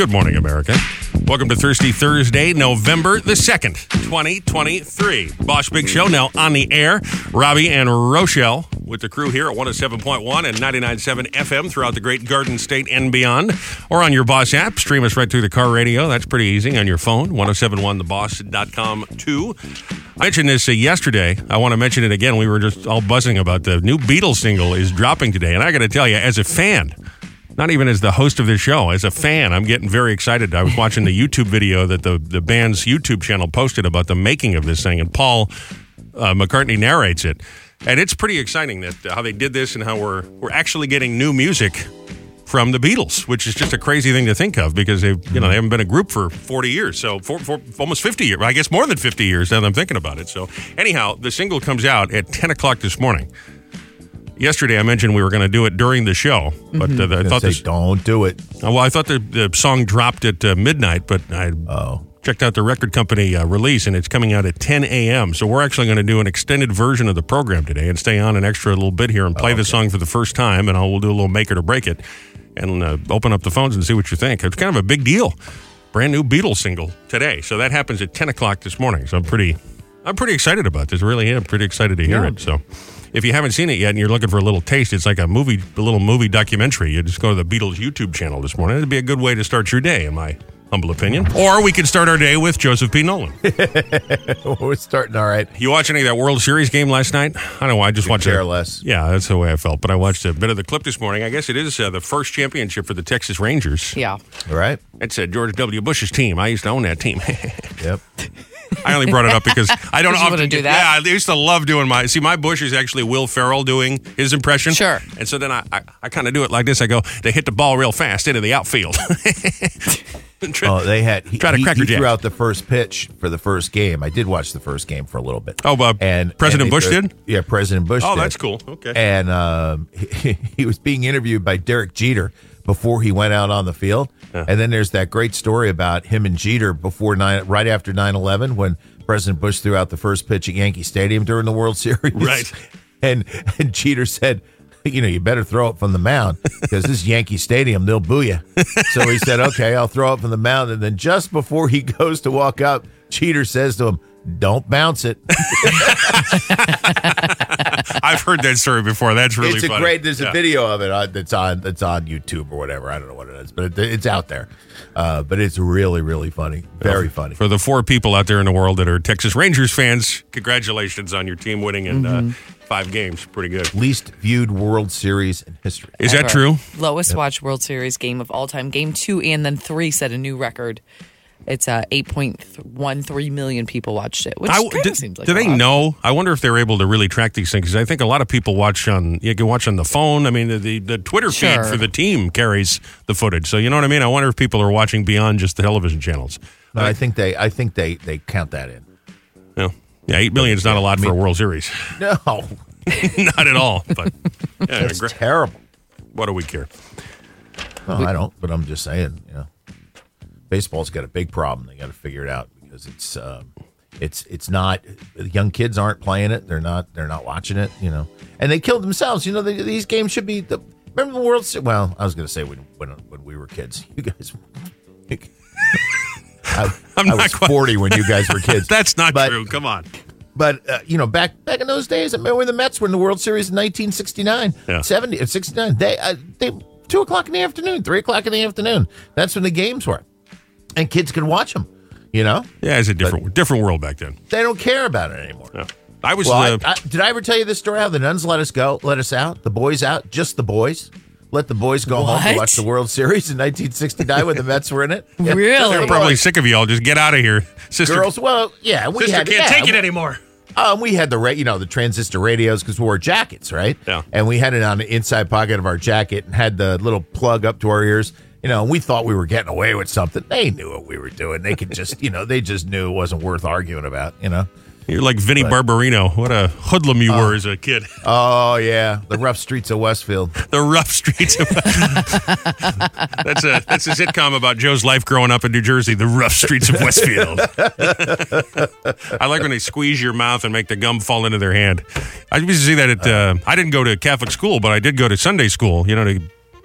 Good morning, America. Welcome to Thirsty Thursday, November the 2nd, 2023. Boss Big Show now on the air. Robby and Rochelle with the crew here at 107.1 and 99.7 FM throughout the great Garden State and beyond. Or on your Boss app. Stream us right through the car radio. That's pretty easy on your phone. 1071theboss.com too. I mentioned this uh, yesterday. I want to mention it again. We were just all buzzing about the new Beatles single is dropping today. And I got to tell you, as a fan, not even as the host of this show, as a fan, I'm getting very excited. I was watching the YouTube video that the, the band's YouTube channel posted about the making of this thing, and Paul uh, McCartney narrates it. And it's pretty exciting that uh, how they did this and how we're we're actually getting new music from the Beatles, which is just a crazy thing to think of because they you know they haven't been a group for 40 years, so for, for almost 50 years. I guess more than 50 years now that I'm thinking about it. So anyhow, the single comes out at 10 o'clock this morning. Yesterday, I mentioned we were going to do it during the show, but uh, I thought Say, this. don't do it. Uh, well, I thought the, the song dropped at uh, midnight, but I Oh, checked out the record company uh, release, and it's coming out at 10 a.m. So we're actually going to do an extended version of the program today and stay on an extra little bit here and play the song for the first time, and I'll, we'll do a little make it or break it, and uh, open up the phones and see what you think. It's kind of a big deal, brand new Beatles single today. So that happens at 10 o'clock this morning. So I'm pretty, I'm pretty excited about this. Really am pretty excited to hear it. So. If you haven't seen it yet and you're looking for a little taste, it's like a movie, a little movie documentary. You just go to the Beatles YouTube channel this morning. It'd be a good way to start your day, in my humble opinion. Or we could start our day with Joseph P. Nolan. we're starting all right. You watch any of that World Series game last night? I don't know. I just watched care it. less. Yeah, that's the way I felt. But I watched a bit of the clip this morning. I guess it is uh, the first championship for the Texas Rangers. Yeah. All right. It's uh, George W. Bush's team. I used to own that team. Yep. I only brought it up because I don't often do that? Yeah, I used to love doing my. See, my Bush is actually Will Ferrell doing his impression. Sure. And so then I, I, I kind of do it like this. I go, they hit the ball real fast into the outfield. Oh, they had. He, Try to he- cracker he jack. threw out the first pitch for the first game. I did watch the first game for a little bit. Oh, uh, and President and Bush they- did? Yeah, President Bush. oh, did. that's cool. Okay. And um, he, he was being interviewed by Derek Jeter before he went out on the field. And then there's that great story about him and Jeter before nine, right after 9-11 when President Bush threw out the first pitch at Yankee Stadium during the World Series. Right. And and Jeter said, you know, you better throw it from the mound because this is Yankee Stadium, they'll boo you. So he said, okay, I'll throw it from the mound. And then just before he goes to walk up, Jeter says to him, don't bounce it. I've heard that story before. That's really it's a funny. great. There's Yeah. a video of it on, that's on that's on YouTube or whatever. I don't know what it is, but it, it's out there. Uh, but it's really really funny, very funny. For the four people out there in the world that are Texas Rangers fans, congratulations on your team winning in Mm-hmm. uh, five games. Pretty good. Least viewed World Series in history. Is that true? Lowest watched World Series game of all time. Game two and then three set a new record. It's uh, 8.13 million people watched it, which I- kind do, of seems like do a they lot. know? I wonder if they're able to really track these things because I think a lot of people watch on you can watch on the phone. I mean, the the, the Twitter feed for the team carries the footage. So you know what I mean. I wonder if people are watching beyond just the television channels. No, I think they I think they they count that in. Yeah, yeah, eight million is not a lot for a World Series. No, not at all. But yeah, it's gra- terrible. what do we care? No, I don't. But I'm just saying, you know, baseball's got a big problem. They got to figure it out because it's um, it's it's not. Young kids aren't playing it. They're not. They're not watching it. You know, and they killed themselves. You know, they, these games should be the. Remember the World Series? Well, I was going to say when, when when we were kids. You guys. I, I'm I was quite- 40 when you guys were kids. That's not But- true. Come on. But uh, you know, back back in those days, I remember when the Mets were in the World Series in 1969, Yeah. 70, uh, 69. They uh, they two o'clock in the afternoon, three o'clock in the afternoon. That's when the games were, and kids could watch them. You know, Yeah, it's a different different world back then. they don't care about it anymore. Yeah. I was Well, I, uh, I, did I ever tell you this story? How the nuns let us go, let us out, the boys out, just the boys. Let the boys go home to watch the World Series in 1969 when the Mets were in it. Yeah, Really? they're probably sick of y'all. Just get out of here, sister. girls. Well, yeah, we sister had can't yeah, take it anymore. Um, we had the ra- you know the transistor radios because we wore jackets, right? Yeah. And we had it on the inside pocket of our jacket and had the little plug up to our ears. You know, we thought we were getting away with something. They knew what we were doing. They could just, you know, they just knew it wasn't worth arguing about. You know. You're like Vinny Barbarino. What a hoodlum you were as a kid. Oh yeah, the rough streets of Westfield. The rough streets. Of, that's a that's a sitcom about Joe's life growing up in New Jersey. The rough streets of Westfield. I like when they squeeze your mouth and make the gum fall into their hand. I used to see that at. Uh, I didn't go to Catholic school, but I did go to Sunday school. You know, to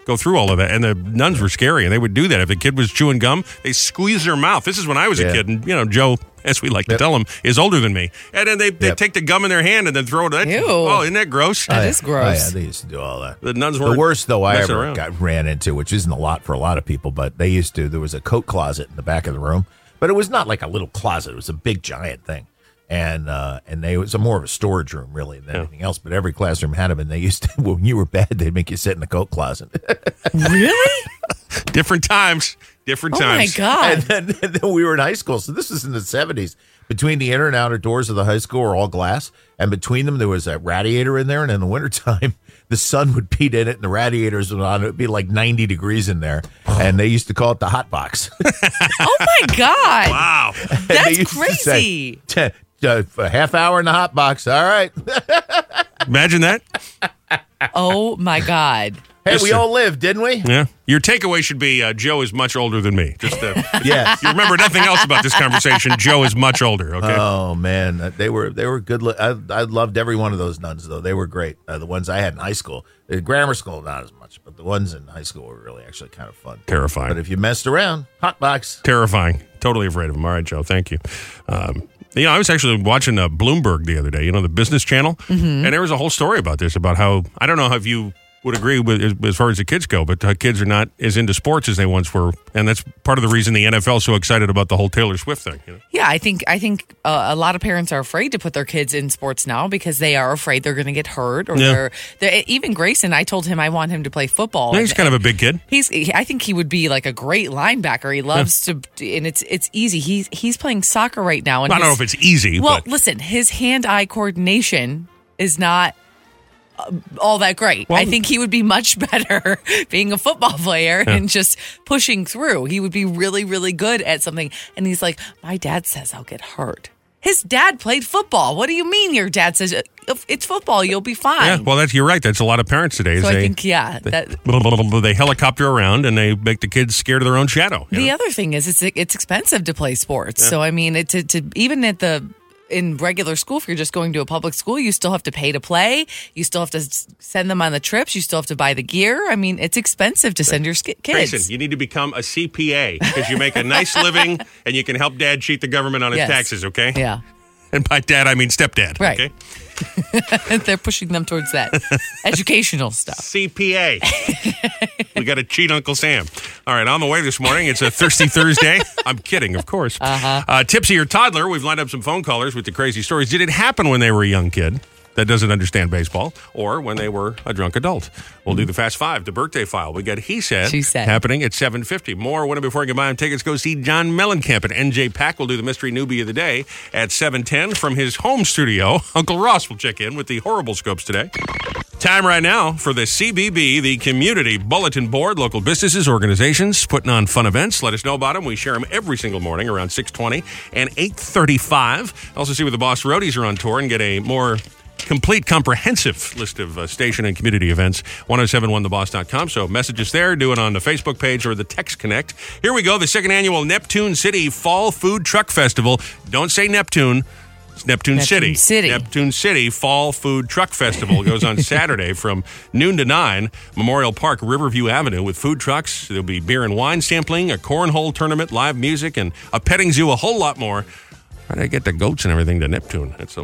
go through all of that. And the nuns were scary, and they would do that. If a kid was chewing gum, they squeeze their mouth. This is when I was a kid, and you know, Joe, as we like to tell him, is older than me. And then they they Yep. take the gum in their hand and then throw it. At Ew. Oh, isn't that gross? That Oh, is yeah. gross. Oh, yeah, they used to do all that. The nuns weren't worst though I ever around. got ran into, which isn't a lot for a lot of people, but they used to. There was a coat closet in the back of the room, but it was not like a little closet. It was a big giant thing, and uh, and they it was a more of a storage room really than anything else. But every classroom had them, and they used to when you were bad, they'd make you sit in the coat closet. Really? Different times, different times. Oh my god. and, then, and then we were in high school, so this was in the seventies. Between the inner and outer doors of the high school were all glass, and between them there was a radiator in there. And in the wintertime, the sun would beat in it, and the radiators would on. It would be like ninety degrees in there, and they used to call it the hot box. Oh my god. Wow. And That's used to say, crazy. "T- uh, a half hour in the hot box. All right. Imagine that. Oh my god. Hey, Yes, we sir. all lived, didn't we? Yeah. Your takeaway should be uh, Joe is much older than me. Just uh, Yeah. you remember nothing else about this conversation. Joe is much older. Okay. Oh man, uh, they were they were good. Li- I, I loved every one of those nuns though. They were great. Uh, the ones I had in high school, the grammar school not as much, but the ones in high school were really actually kind of fun. Terrifying. But if you messed around, hot box. Terrifying. Totally afraid of him. All right, Joe. Thank you. Um, you know, I was actually watching uh, Bloomberg the other day. You know, the business channel, and there was a whole story about this about how I don't know if you would agree with as, as far as the kids go, but uh, kids are not as into sports as they once were, and that's part of the reason the NFL is so excited about the whole Taylor Swift thing. You know? Yeah, I think I think uh, a lot of parents are afraid to put their kids in sports now because they are afraid they're going to get hurt or Yeah. they're, they're even Grayson. I told him I want him to play football. Yeah, he's and- kind of a big kid. He's. I think he would be like a great linebacker. He loves to, and it's it's easy. He's he's playing soccer right now. And I don't know if it's easy, Well, but listen, his hand-eye coordination is not Uh, all that great. Well- I think he would be much better being a football player and just pushing through. He would be really, really good at something. And he's like, my dad says I'll get hurt. His dad played football. What do you mean your dad says uh, "If it's football? You'll be fine. yeah, well, that's you're right. That's a lot of parents today. so I think yeah, that they helicopter around and they make the kids scared of their own shadow. The know? other thing is it's it's expensive to play sports. So I mean, it, to, to even at the in regular school, if you're just going to a public school, you still have to pay to play. You still have to send them on the trips. You still have to buy the gear. I mean, it's expensive to send your kids. Grayson, you need to become a CPA because you make a nice living and you can help dad cheat the government on his Yes. taxes, okay? yeah, And by dad, I mean stepdad. Right. Okay? they're pushing them towards that educational stuff. CPA. we got to cheat Uncle Sam. All right, on the way this morning, it's a Thirsty Thursday. I'm kidding, of course. Uh-huh. Tipsy or toddler, we've lined up some phone callers with the crazy stories. Did it happen when they were a young kid? That doesn't understand baseball, or when they were a drunk adult. We'll do mm-hmm. the Fast Five, the birthday file. We got He Said, She Said. happening at 7.50. More, winning before you can buy them tickets, go see John Mellencamp at NJPAC. We'll do the Mystery Newbie of the Day at 7.10 from his home studio. Uncle Ross will check in with the horrible scopes today. Time right now for the CBB, the Community Bulletin Board. Local businesses, organizations putting on fun events. Let us know about them. We share them every single morning around 620 and 835. Also see where the Boss Roadies are on tour and get a more complete, comprehensive list of uh, station and community events. 1071theboss.com. So message us there. Do it on the Facebook page or the Text Connect. Here we go. The second annual Neptune City Fall Food Truck Festival. Don't say Neptune. It's Neptune, Neptune City. City. Neptune City Fall Food Truck Festival goes on Saturday from noon to 9, Memorial Park, Riverview Avenue, with food trucks. There'll be beer and wine sampling, a cornhole tournament, live music, and a petting zoo, a whole lot more. How did I get the goats and everything to Neptune? That's a,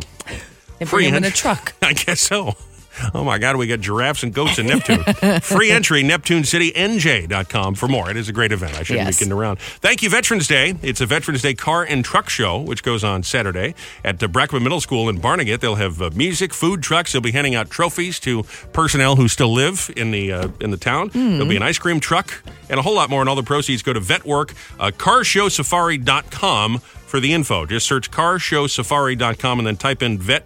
They Free them in a entry. truck. I guess so. Oh my God, we got giraffes and goats in Neptune. Free entry, NeptuneCityNJ.com for more. It is a great event. I shouldn't Yes. be kidding around. Thank you, Veterans Day. It's a Veterans Day car and truck show, which goes on Saturday at the Brackman Middle School in Barnegat. They'll have uh, music, food trucks. They'll be handing out trophies to personnel who still live in the uh, in the town. There'll be an ice cream truck and a whole lot more. And all the proceeds go to VetWork, uh, CarShowSafari.com for the info. Just search CarShowSafari.com and then type in Vet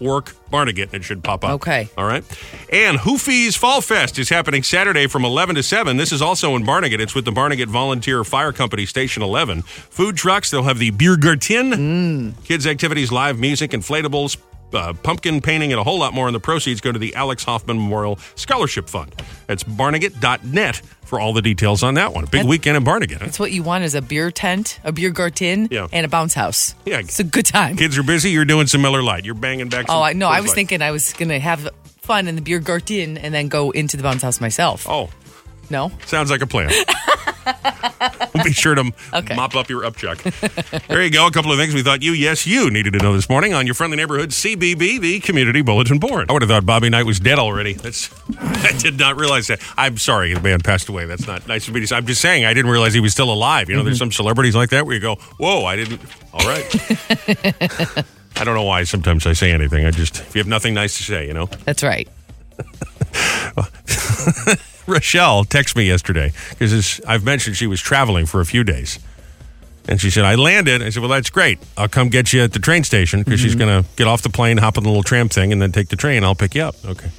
Work Barnegat, and it should pop up. Okay. All right. And Hoofy's Fall Fest is happening Saturday from 11 to 7. This is also in Barnegat. It's with the Barnegat Volunteer Fire Company, Station 11. Food trucks, they'll have the Biergarten, mm. kids' activities, live music, inflatables, uh, pumpkin painting, and a whole lot more. And the proceeds go to the Alex Hoffman Memorial Scholarship Fund. That's barnegat.net for all the details on that one. A big That- weekend in Barnegat. huh? That's what you want is a beer tent, a beer garden, Yeah. and a bounce house. Yeah. It's a good time. Kids are busy. You're doing some Miller Lite. You're banging back some Oh, I no, I was Light. thinking I was going to have fun in the beer garden and then go into the bounce house myself. Oh, No. Sounds like a plan. we'll be sure to Okay. mop up your upchuck. There you go. A couple of things we thought you, yes, you needed to know this morning on your friendly neighborhood CBB, the Community Bulletin Board. I would have thought Bobby Knight was dead already. That's I did not realize that. I'm sorry, the man passed away. That's not nice of me to say. I'm just saying I didn't realize he was still alive. You know, there's mm-hmm. some celebrities like that where you go, whoa, I didn't. All right. I don't know why sometimes I say anything. I just, if you have nothing nice to say, you know. That's right. Rochelle texted me yesterday because I've mentioned she was traveling for a few days. And she said, I landed. I said, Well, that's great. I'll come get you at the train station because she's going to get off the plane, hop on the little tram thing, and then take the train. I'll pick you up. Okay.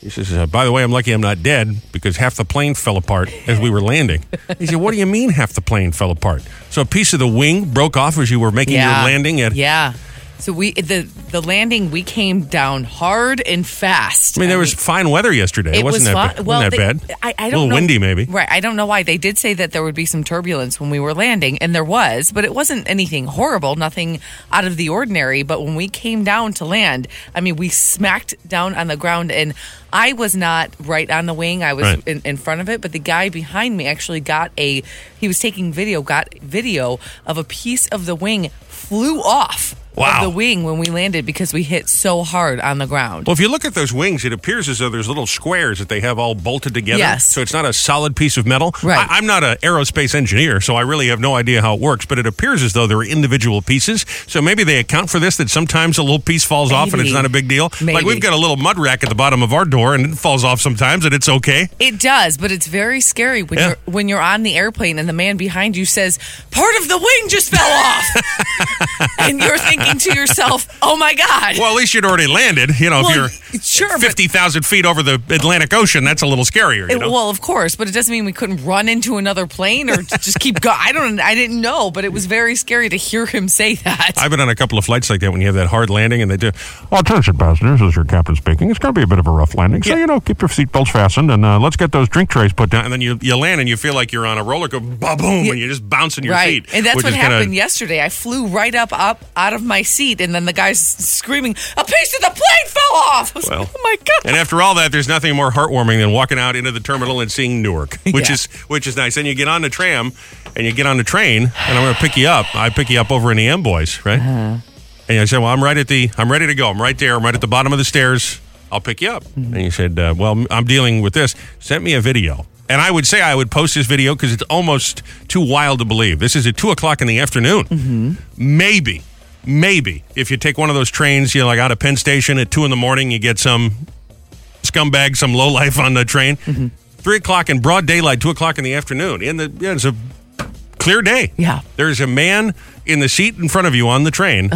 He says, uh, By the way, I'm lucky I'm not dead because half the plane fell apart as we were landing. He said, What do you mean half the plane fell apart? So a piece of the wing broke off as you were making Yeah. your landing at. Yeah. So we the the landing we came down hard and fast. I mean, there was fine weather yesterday. It, It wasn't was that. Well, wasn't they- that bad. I, I a don't little know. windy, maybe. Right. I don't know why they did say that there would be some turbulence when we were landing, and there was, but it wasn't anything horrible, nothing out of the ordinary. But when we came down to land, I mean, we smacked down on the ground, and I was not right on the wing. I was Right. in, in front of it, but the guy behind me actually got a. He was taking video, got video of a piece of the wing flew off. Wow. The wing when we landed because we hit so hard on the ground. Well, if you look at those wings, it appears as though there's little squares that they have all bolted together. Yes. So it's not a solid piece of metal. Right. I, I'm not an aerospace engineer, so I really have no idea how it works, but it appears as though there are individual pieces. So maybe they account for this that sometimes a little piece falls off and it's not a big deal. Like we've got a little mud rack at the bottom of our door and it falls off sometimes and it's okay. It does, but it's very scary when Yeah. you're when you're on the airplane and the man behind you says, "Part of the wing just fell off," and you're thinking to yourself, "Oh my god!" Well, at least you'd already landed. You know, Well, if you're sure, but- 50,000 feet over the Atlantic Ocean, that's a little scarier, you It- know? well, of course, but it doesn't mean we couldn't run into another plane or just keep going. I don't. I didn't know, but it was very scary to hear him say that. I've been on a couple of flights like that when you have that hard landing and they do. Well, attention, passengers, this is your captain speaking. It's going to be a bit of a rough landing, so you know, keep your seatbelts fastened and uh, let's get those drink trays put down. And then you, you land and you feel like you're on a roller coaster, boom, and you're just bouncing your right, seat. and that's what is kinda- happened yesterday. I flew right up, up out of my seat, and then the guy's screaming, "A piece of the plane fell off!" Well, like, "Oh my god!" And after all that, there's nothing more heartwarming than walking out into the terminal and seeing Newark, which Yeah. is which is nice. And you get on the tram and you get on the train, and I'm going to pick you up. I pick you up over in the Amboys, right? Uh-huh. And I said, "Well, I'm right at the, I'm ready to go. I'm right there. I'm right at the bottom of the stairs. I'll pick you up." Mm-hmm. And you said, uh, "Well, I'm dealing with this. Sent me a video." And I would say I would post this video because it's almost too wild to believe. This is at two o'clock in the afternoon. Mm-hmm. Maybe, maybe if you take one of those trains, you know, like out of Penn Station at two in the morning, you get some scumbag, some low life on the train. Mm-hmm. Three o'clock in broad daylight, two o'clock in the afternoon. In the yeah, it's a clear day. Yeah. there's a man in the seat in front of you on the train,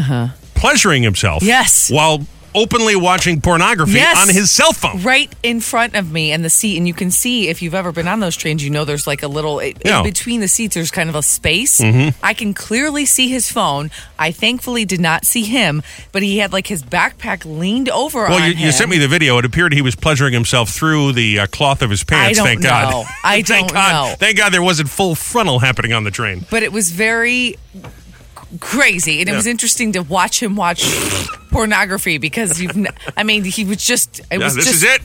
pleasuring himself. Uh-huh. Yes. while openly watching pornography Yes. on his cell phone. right in front of me and the seat and you can see if you've ever been on those trains you know there's like a little in Yeah. between the seats there's kind of a space Mm-hmm. i can clearly see his phone i thankfully did not see him but he had like his backpack leaned over Well, you, you sent me the video. It appeared he was pleasuring himself through the uh, cloth of his pants. thank God. I thank don't God. know. Thank God there wasn't full frontal happening on the train. but it was very crazy and it was interesting to watch him watch pornography because you've n- i mean he was just it Yeah, was this just is it.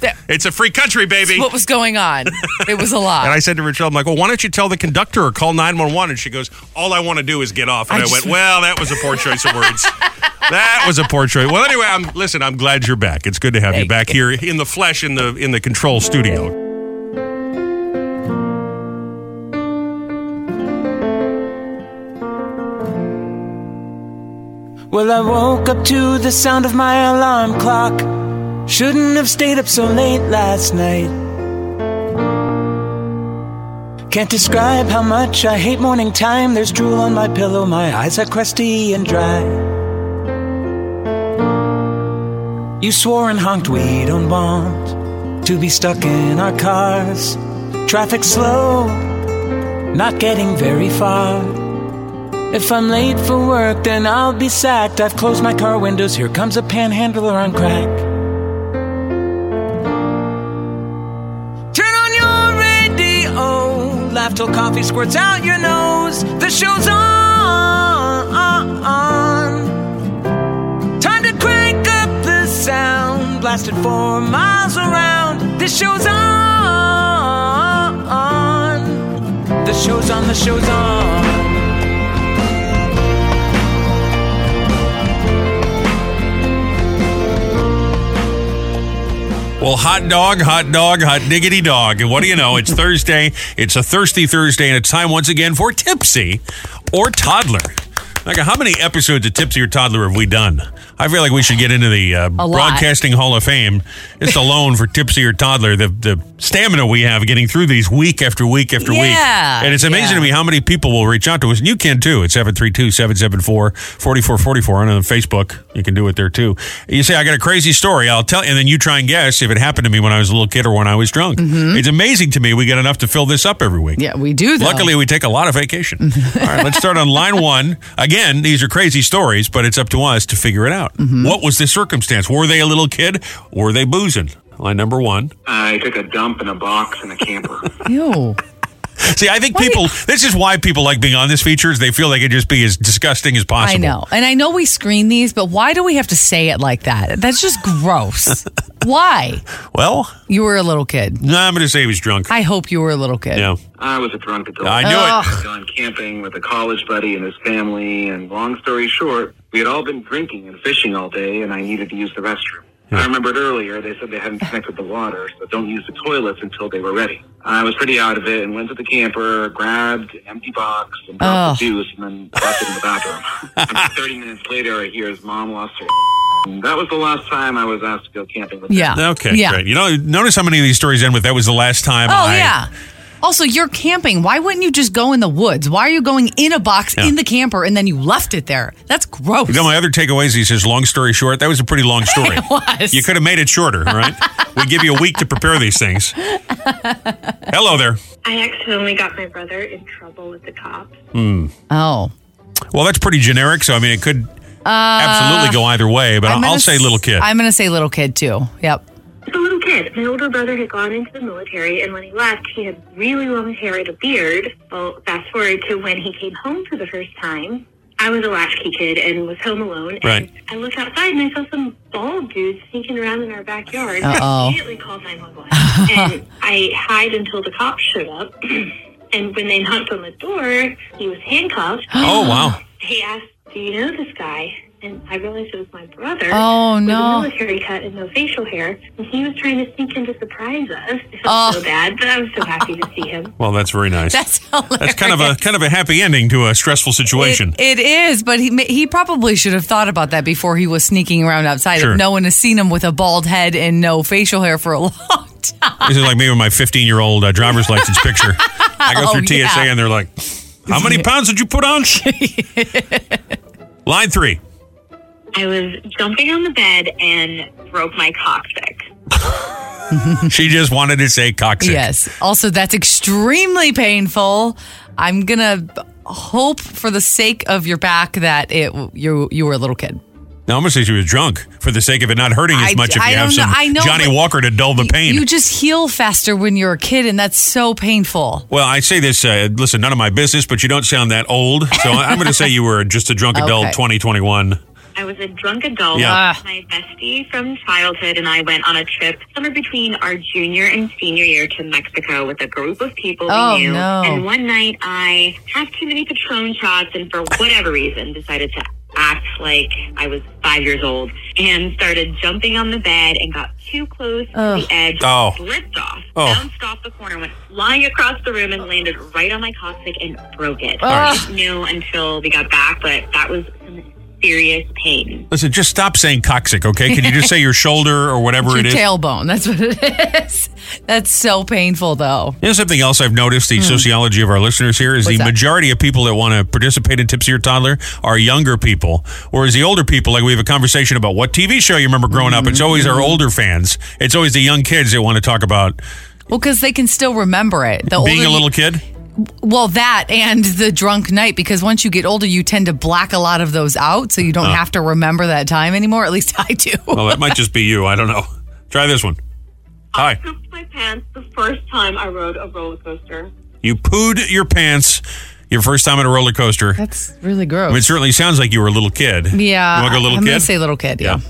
that- It's a free country, baby. what was going on it was a lot And I said to Rochelle, I'm like, well, why don't you tell the conductor or call 911? And she goes, all I want to do is get off. And I, I just- went, well, that was a poor choice of words. that was a poor choice. Well, anyway, I'm listen. I'm glad you're back. It's good to have you Thank back here in the flesh in the in the control studio. Well, I woke up to the sound of my alarm clock. Shouldn't have stayed up so late last night. Can't describe how much I hate morning time. There's drool on my pillow, my eyes are crusty and dry. You swore and honked we don't want to be stuck in our cars. Traffic slow, not getting very far. If I'm late for work, then I'll be sacked. I've closed my car windows, here comes a panhandler on crack. Turn on your radio, laugh till coffee squirts out your nose. The show's on. Time to crank up the sound, blasted four miles around. This show's on. The show's on, the show's on. Well, hot dog, hot dog, hot diggity dog. And what do you know? It's Thursday. It's a thirsty Thursday, and it's time once again for Tipsy or Toddler. Like, how many episodes of Tipsy or Toddler have we done? I feel like we should get into the uh. Broadcasting Hall of Fame just alone for Tipsy or Toddler. The the stamina we have getting through these week after week after week. Yeah, And it's amazing yeah. to me how many people will reach out to us. And you can too. It's 732 774 4444. And on Facebook, you can do it there too. You say, I got a crazy story. I'll tell you. And then you try and guess if it happened to me when I was a little kid or when I was drunk. It's amazing to me we get enough to fill this up every week. Mm-hmm. Yeah, we do. Though. Luckily, we take a lot of vacation. All right, let's start on line one. Again, these are crazy stories, but it's up to us to figure it out. Mm-hmm. What was the circumstance? Were they a little kid? Were they boozing? Line number one. I took a dump in a box in a camper. Ew. See, I think people, this is why people like being on this feature, is they feel they can just be as disgusting as possible. I know. And I know we screen these, but why do we have to say it like that? That's just gross. why? Well, You were a little kid. no, I'm going to say he was drunk. I hope you were a little kid. yeah. I was a drunk adult. I knew it. Ugh. Gone camping with a college buddy and his family, and long story short, we had all been drinking and fishing all day, and I needed to use the restroom. I remembered earlier they said they hadn't connected the water, so don't use the toilets until they were ready. I was pretty out of it and went to the camper, grabbed an empty box and dropped oh. the juice, and then left it in the bathroom. and 30 minutes later, I hear his mom lost her. That was the last time I was asked to go camping with him. Yeah. Okay, Yeah. great. You know, notice how many of these stories end with that was the last time Oh, I. yeah. Also, you're camping. Why wouldn't you just go in the woods? Why are you going in a box Yeah. in the camper and then you left it there? That's gross. You know, my other takeaways, he says, long story short, that was a pretty long story. It was. You could have made it shorter, all right? we give you a week to prepare these things. Hello there. I accidentally got my brother in trouble with the cops. Hmm. oh. Well, that's pretty generic, so I mean, it could uh, absolutely go either way, but I'm I'll, I'll say s- little kid. I'm going to say little kid too. Yep. As a little kid, my older brother had gone into the military, and when he left, he had really long hair and a beard. Well, fast forward to when he came home for the first time. I was a latchkey kid and was home alone. Right. And I looked outside and I saw some bald dudes sneaking around in our backyard. Uh-oh. I immediately called 911. and I hide until the cops showed up. and when they knocked on the door, he was handcuffed. oh, wow. he asked, "Do you know this guy?" And I realized it was my brother. Oh, with a military cut and no facial hair, and he was trying to sneak in to surprise us. I felt Oh. so bad, but I was so happy to see him. Well, that's very nice. That's hilarious. That's kind of a kind of a happy ending to a stressful situation. It, it is, but he he probably should have thought about that before he was sneaking around outside. Sure. If no one has seen him with a bald head and no facial hair for a long time. this is like me with my 15 year old uh, driver's license picture. I go Oh, through TSA yeah. and they're like, "How many pounds did you put on?" Line three. I was jumping on the bed and broke my coccyx. She just wanted to say coccyx. Yes. Also, that's extremely painful. I'm gonna hope, for the sake of your back, that it you you were a little kid. Now, I'm gonna say she was drunk for the sake of it not hurting as I- much if I you have don't know- some I know, Johnny but Walker to dull the pain. You just heal faster when you're a kid, and that's so painful. well, I say this. Uh, listen, none of my business, but you don't sound that old. So I'm going to say you were just a drunk adult, Okay. 2021. I was a drunk adult. Yeah. Ah. My bestie from childhood and I went on a trip somewhere between our junior and senior year to Mexico with a group of people Oh, we knew. no. And one night I had too many Patron shots and for whatever reason decided to act like I was five years old and started jumping on the bed and got too close Ugh. to the edge, Oh. slipped off, Oh. bounced off the corner, went flying across the room and landed right on my coccyx and broke it. Ugh. I didn't know until we got back, but that was some serious pain. Listen, just stop saying coccyx, okay? Can you just say your shoulder or whatever Your it is? tailbone. That's what it is. That's so painful, though. You know, something else I've noticed the sociology of our listeners here is. What's the that? majority of people that want to participate in Tipsy or Toddler are younger people, whereas the older people, like we have a conversation about what TV show you remember growing up. It's always Mm-hmm. our older fans. It's always the young kids that want to talk about Well, because they can still remember it. The being older a you- little kid. Well, that and the drunk night, because once you get older, you tend to black a lot of those out, so you don't uh-huh. have to remember that time anymore. At least I do. Well, that might just be you. I don't know. Try this one. Hi. pooped my pants the first time I rode a roller coaster. You pooed your pants your first time at a roller coaster. That's really gross. I mean, it certainly sounds like you were a little kid. yeah, You want to go little I'm kid? gonna say little kid. Yeah.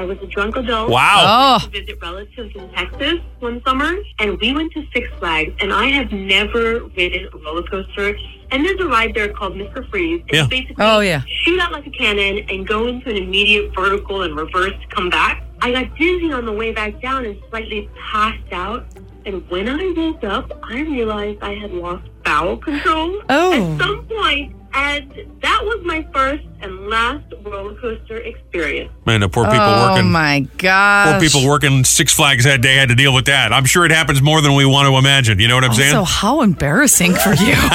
I was a drunk adult. Wow. Oh, to visit relatives in Texas one summer, and we went to Six Flags, and I have never ridden a roller coaster. And there's a ride there called Mr. Freeze. And Yeah. you basically Oh, yeah. shoot out like a cannon and go into an immediate vertical and reverse to come back. I got dizzy on the way back down and slightly passed out. And when I woke up, I realized I had lost bowel control Oh. at some point, and that was my first and last roller coaster experience. Man, the poor people oh working. Oh my god! Poor people working Six Flags that day had to deal with that. I'm sure it happens more than we want to imagine. You know what I'm saying? So how embarrassing for you.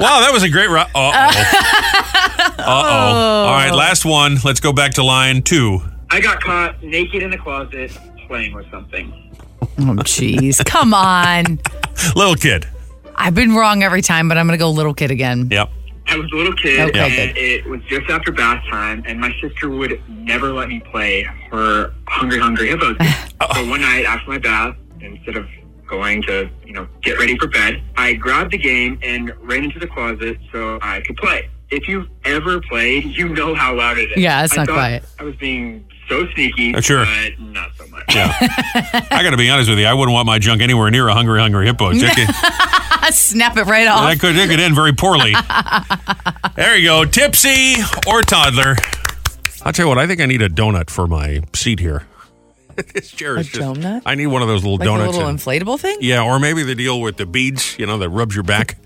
Wow, that was a great ride. Uh oh. Uh oh. All right, last one. Let's go back to line two. I got caught naked in the closet playing with something. oh, jeez. Come on. Little kid. I've been wrong every time, but I'm going to go little kid again. Yep. I was a little kid, Okay, and it was just after bath time, and my sister would never let me play her Hungry Hungry Hippos. so one night after my bath, instead of going to, you know, get ready for bed, I grabbed the game and ran into the closet so I could play. If you've ever played, you know how loud it is. Yeah, it's I not thought quiet. I was being so sneaky, Uh, sure. but not so much. Yeah. I got to be honest with you. I wouldn't want my junk anywhere near a hungry, hungry hippo. It could, Snap it right off. that could, it could end very poorly. there you go. Tipsy or toddler. I'll tell you what. I think I need a donut for my seat here. this chair is A just. donut? I need one of those little like donuts. little and- inflatable thing? yeah, or maybe the deal with the beads. You know, that rubs your back.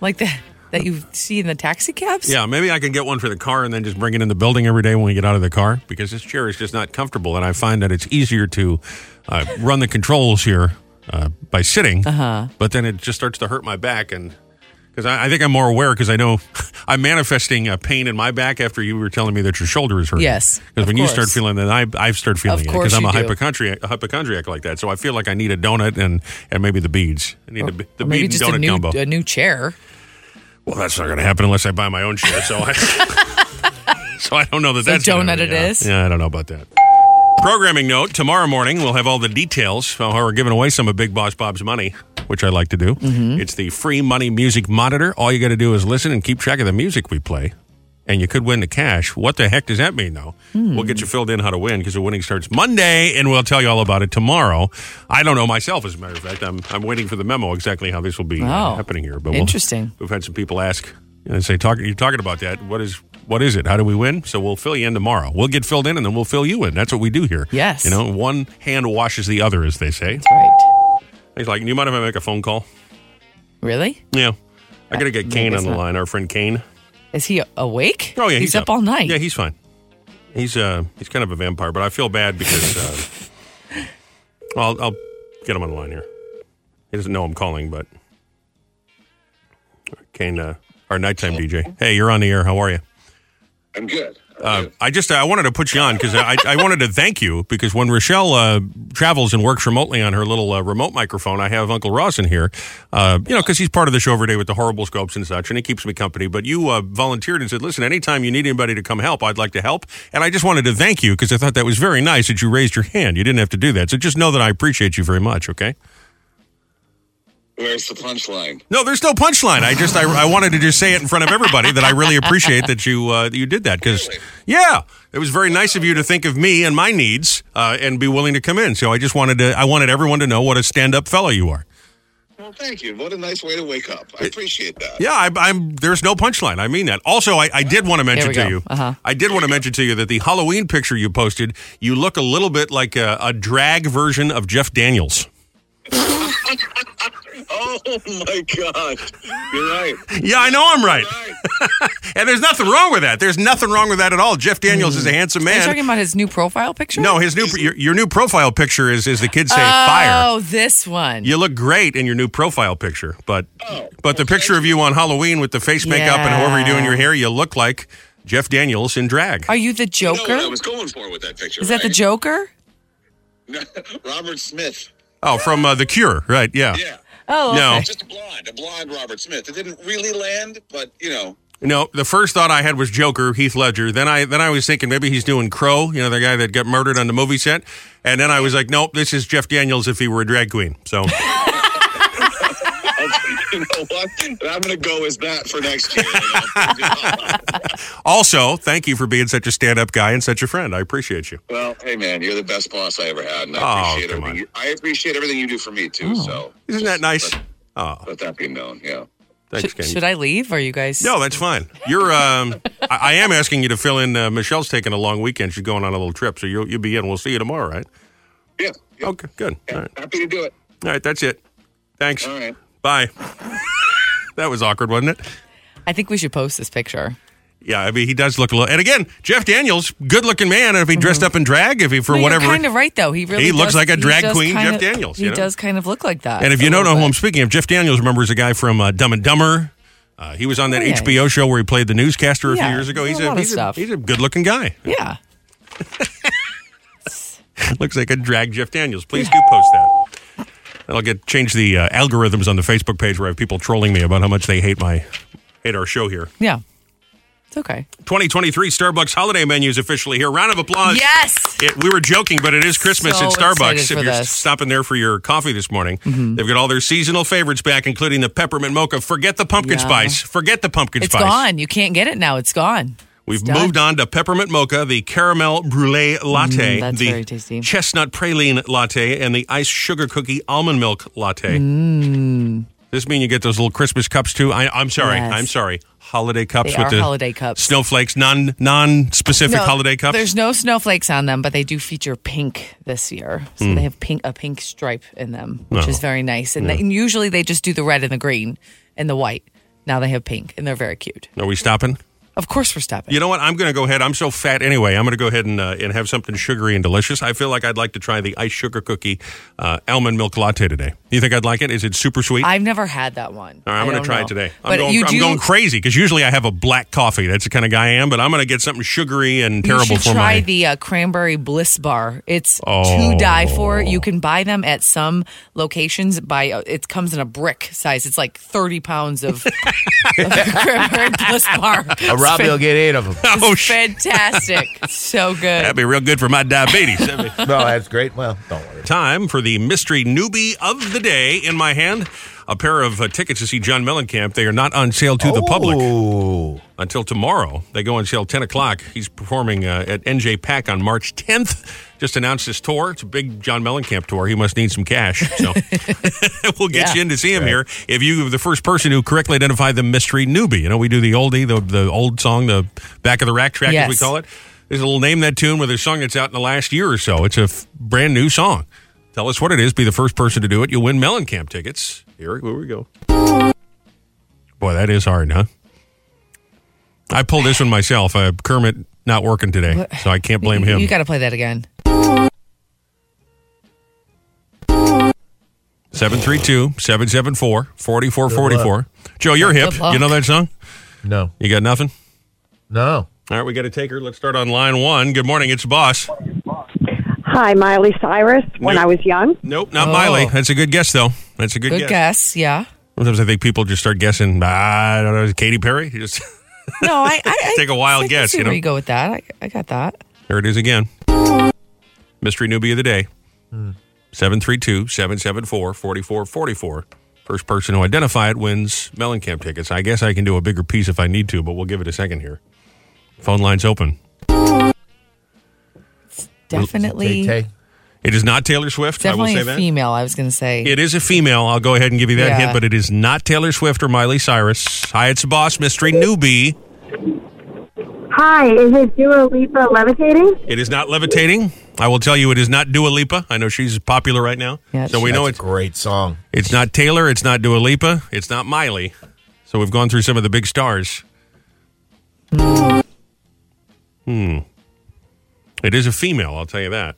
Like that that you see in the taxi cabs? Yeah, maybe I can get one for the car and then just bring it in the building every day when we get out of the car because this chair is just not comfortable. And I find that it's easier to uh, run the controls here uh, by sitting, uh-huh. but then it just starts to hurt my back. And because I, I think I'm more aware because I know I'm manifesting a pain in my back after you were telling me that your shoulder is hurting. Yes, Because when you start feeling that, I, I start feeling Of it because I'm a do. hypochondriac, a hypochondriac like that. So I feel like I need a donut and, and maybe the beads. I need a, the Or maybe bead and just donut a new combo. a new chair. Well, that's not going to happen unless I buy my own chair. So I, so I don't know that So that's gonna donut happen. it yeah. is? Yeah, I don't know about that. Programming note: Tomorrow morning we'll have all the details of how we're giving away some of Big Boss Bob's money, which I like to do. Mm-hmm. It's the free money music monitor. All you got to do is listen and keep track of the music we play. And you could win the cash. What the heck does that mean, though? Hmm. We'll get you filled in how to win because the winning starts Monday, and we'll tell you all about it tomorrow. I don't know myself, as a matter of fact. I'm, I'm waiting for the memo exactly how this will be uh, happening here. But we'll- interesting. We've had some people ask and say, "Talk, you're talking about that? What is what is it? How do we win?" So we'll fill you in tomorrow. We'll get filled in, and then we'll fill you in. That's what we do here. Yes. you know, one hand washes the other, as they say. Right. He's like, "You mind if I make a phone call?" Really? Yeah, I gotta get Kane on the not. line. Our friend Kane. Is he awake? Oh yeah, he's, up. all night. Yeah, he's fine. He's uh he's kind of a vampire, but I feel bad because uh, well, I'll, I'll get him on the line here. He doesn't know I'm calling, but Kane, uh, our nighttime DJ. Hey, you're on the air. How are you? I'm good. Uh, I just I wanted to put you on because I, I wanted to thank you because when Rochelle uh, travels and works remotely on her little uh, remote microphone, I have Uncle Ross in here. Uh, you know, because he's part of the show every day with the horrible scopes and such, and he keeps me company. But you uh, volunteered and said, "Listen, anytime you need anybody to come help, I'd like to help." And I just wanted to thank you because I thought that was very nice that you raised your hand. You didn't have to do that, so just know that I appreciate you very much. Okay. Where's the punchline? No, there's no punchline. I just I, I wanted to just say it in front of everybody that I really appreciate that you uh, you did that because Really? yeah, it was very nice of you to think of me and my needs uh, and be willing to come in. So I just wanted to I wanted everyone to know what a stand up fellow you are. Well, thank you. What a nice way to wake up. I appreciate that. Yeah, I, I'm. There's no punchline. I mean that. Also, I, I did want to mention to go. you. Uh-huh. I did want to mention to you that the Halloween picture you posted, you look a little bit like a, a drag version of Jeff Daniels. Oh my God. You're right. Yeah, I know I'm right. Right. And there's nothing wrong with that. There's nothing wrong with that at all. Jeff Daniels is a handsome Are you man. talking about his new profile picture? No, his new your, your new profile picture is is the kids say fire. Oh, this one. You look great in your new profile picture, but Oh, but the picture of you on Halloween with the face makeup and however you're doing your hair, you look like Jeff Daniels in drag. Are you the You know Joker? what I was going for with that picture. Is that the? Joker? Robert Smith. Oh, from uh, The Cure, right? Yeah. Yeah. Oh, No. Just a blonde, a blonde Robert Smith. It didn't really land, but you know. No, the first thought I had was Joker, Heath Ledger. Then I then I was thinking maybe he's doing Crow, you know, the guy that got murdered on the movie set. And then I was like, nope, this is Jeff Daniels if he were a drag queen. So I'll take you know what? I'm going to go as that for next year. you know? Also, thank you for being such a stand-up guy and such a friend. I appreciate you. well, hey man, you're the best boss I ever had, and I Oh, appreciate come everything. on. You, I appreciate everything you do for me too. So Isn't that nice? Let, Oh, let that be known. Yeah. thanks, Should, should I leave? Are you guys? No, that's fine. You're. Um, I, I am asking you to fill in. Uh, Rochelle's taking a long weekend. She's going on a little trip, so you'll you'll be in. We'll see you tomorrow, right? Yeah. yeah. Okay, good. All right, Happy to do it. all right. That's it. Thanks. All right. Bye. that was awkward, wasn't it? I think we should post this picture. Yeah, I mean, he does look a little. And again, Jeff Daniels, good-looking man. And if he dressed up in drag, if he for No, whatever, kind of right, though. He really He looks like a drag queen, Jeff of- Daniels, He you know? does kind of look like that. And if you don't know little who I'm speaking of, Jeff Daniels, remember, is a guy from uh, Dumb and Dumber. Uh, he was on that Oh, yeah. HBO show where he played the newscaster a few years ago. he's a a, he's, a, he's a good-looking guy. Yeah. Looks like a drag Jeff Daniels. Please do post that. That'll get change the uh, algorithms on the Facebook page where I have people trolling me about how much they hate my hate our show here. Yeah. It's okay. 2023 Starbucks holiday menu is officially here. Round of applause. Yes. It, we were joking, but it is Christmas So at Starbucks. If you're this. Mm-hmm. stopping there for your coffee this morning, they've got all their seasonal favorites back, including the peppermint mocha. Forget the pumpkin Yeah. spice. Forget the pumpkin It's spice. It's gone. You can't get it now. It's gone. We've done. moved on to peppermint mocha, the caramel brulee latte, Mm, that's the very tasty. chestnut praline latte, and the iced sugar cookie almond milk latte. Mm. Does this mean you get those little Christmas cups too? I, I'm sorry. Yes. I'm sorry. Holiday cups They with the holiday cups. snowflakes, non non specific No, holiday cups. There's no snowflakes on them, but they do feature pink this year. So Hmm. they have pink a pink stripe in them, which Oh. is very nice. And, they, and usually they just do the red and the green and the white. Now they have pink, and they're very cute. Are we stopping? Of course, we're stopping. You know what? I'm going to go ahead. I'm so fat anyway. I'm going to go ahead and uh, and have something sugary and delicious. I feel like I'd like to try the iced sugar cookie uh, almond milk latte today. You think I'd like it? Is it super sweet? I've never had that one. All right, I'm going to try know. it today. I'm, But going, you I'm do, going crazy because usually I have a black coffee. That's the kind of guy I am. But I'm going to get something sugary and terrible you should for try my. the uh, cranberry bliss bar. It's Oh. to die for. You can buy them at some locations. By uh, it comes in a brick size. It's like thirty pounds of, of cranberry bliss bar. Robby will get eight of them. oh, shit. Fantastic, so good. That'd be real good for my diabetes. That'd be- No, that's great. Well, don't worry. Time for the mystery newbie of the day. In my hand, a pair of uh, tickets to see John Mellencamp. They are not on sale to the public. Oh, until tomorrow. They go on sale 10 o'clock. He's performing uh, at NJPAC on March 10th. Just announced his tour. It's a big John Mellencamp tour. He must need some cash. So we'll get Yeah. you in to see him here. If you are the first person who correctly identified the mystery newbie, you know, we do the oldie, the, the old song, the back of the rack track, as we call it. There's a little name that tune with a song that's out in the last year or so. It's a f- brand new song. Tell us what it is. Be the first person to do it. You'll win Mellencamp tickets. Here, here we go. Boy, that is hard, huh? I pulled this one myself. Uh, Kermit not working today, so I can't blame him. You got to play that again. 732-774-4444. Joe, you're hip. You know that song? no, You got nothing? no. All right, we got to take her. Let's start on line one. Good morning. It's Boss. Hi, Miley Cyrus. When Nope. I was young, Nope, not Oh. Miley. That's a good guess, though. That's a good, Good guess. guess. Yeah. Sometimes I think people just start guessing. I don't know. Katy Perry. You just No, I, I, I Take a wild I can guess, see you where know? you go with that. I, I got that. There it is again. Mystery newbie of the day. 732-774-4444. First person to identify it wins Mellencamp tickets. I guess I can do a bigger piece if I need to, but we'll give it a second here. Phone line's open. Definitely, Tay, Tay. It is not Taylor Swift. I will definitely say a that. female. I was going to say. It is a female. I'll go ahead and give you that Yeah. hint, but it is not Taylor Swift or Miley Cyrus. Hi, it's the boss, mystery newbie. hi, is it Dua Lipa levitating? It is not levitating. I will tell you, it is not Dua Lipa. I know she's popular right now, Yeah, so we know it's a great song. It's not Taylor. It's not Dua Lipa. It's not Miley. So we've gone through some of the big stars. Hmm. It is a female, I'll tell you that.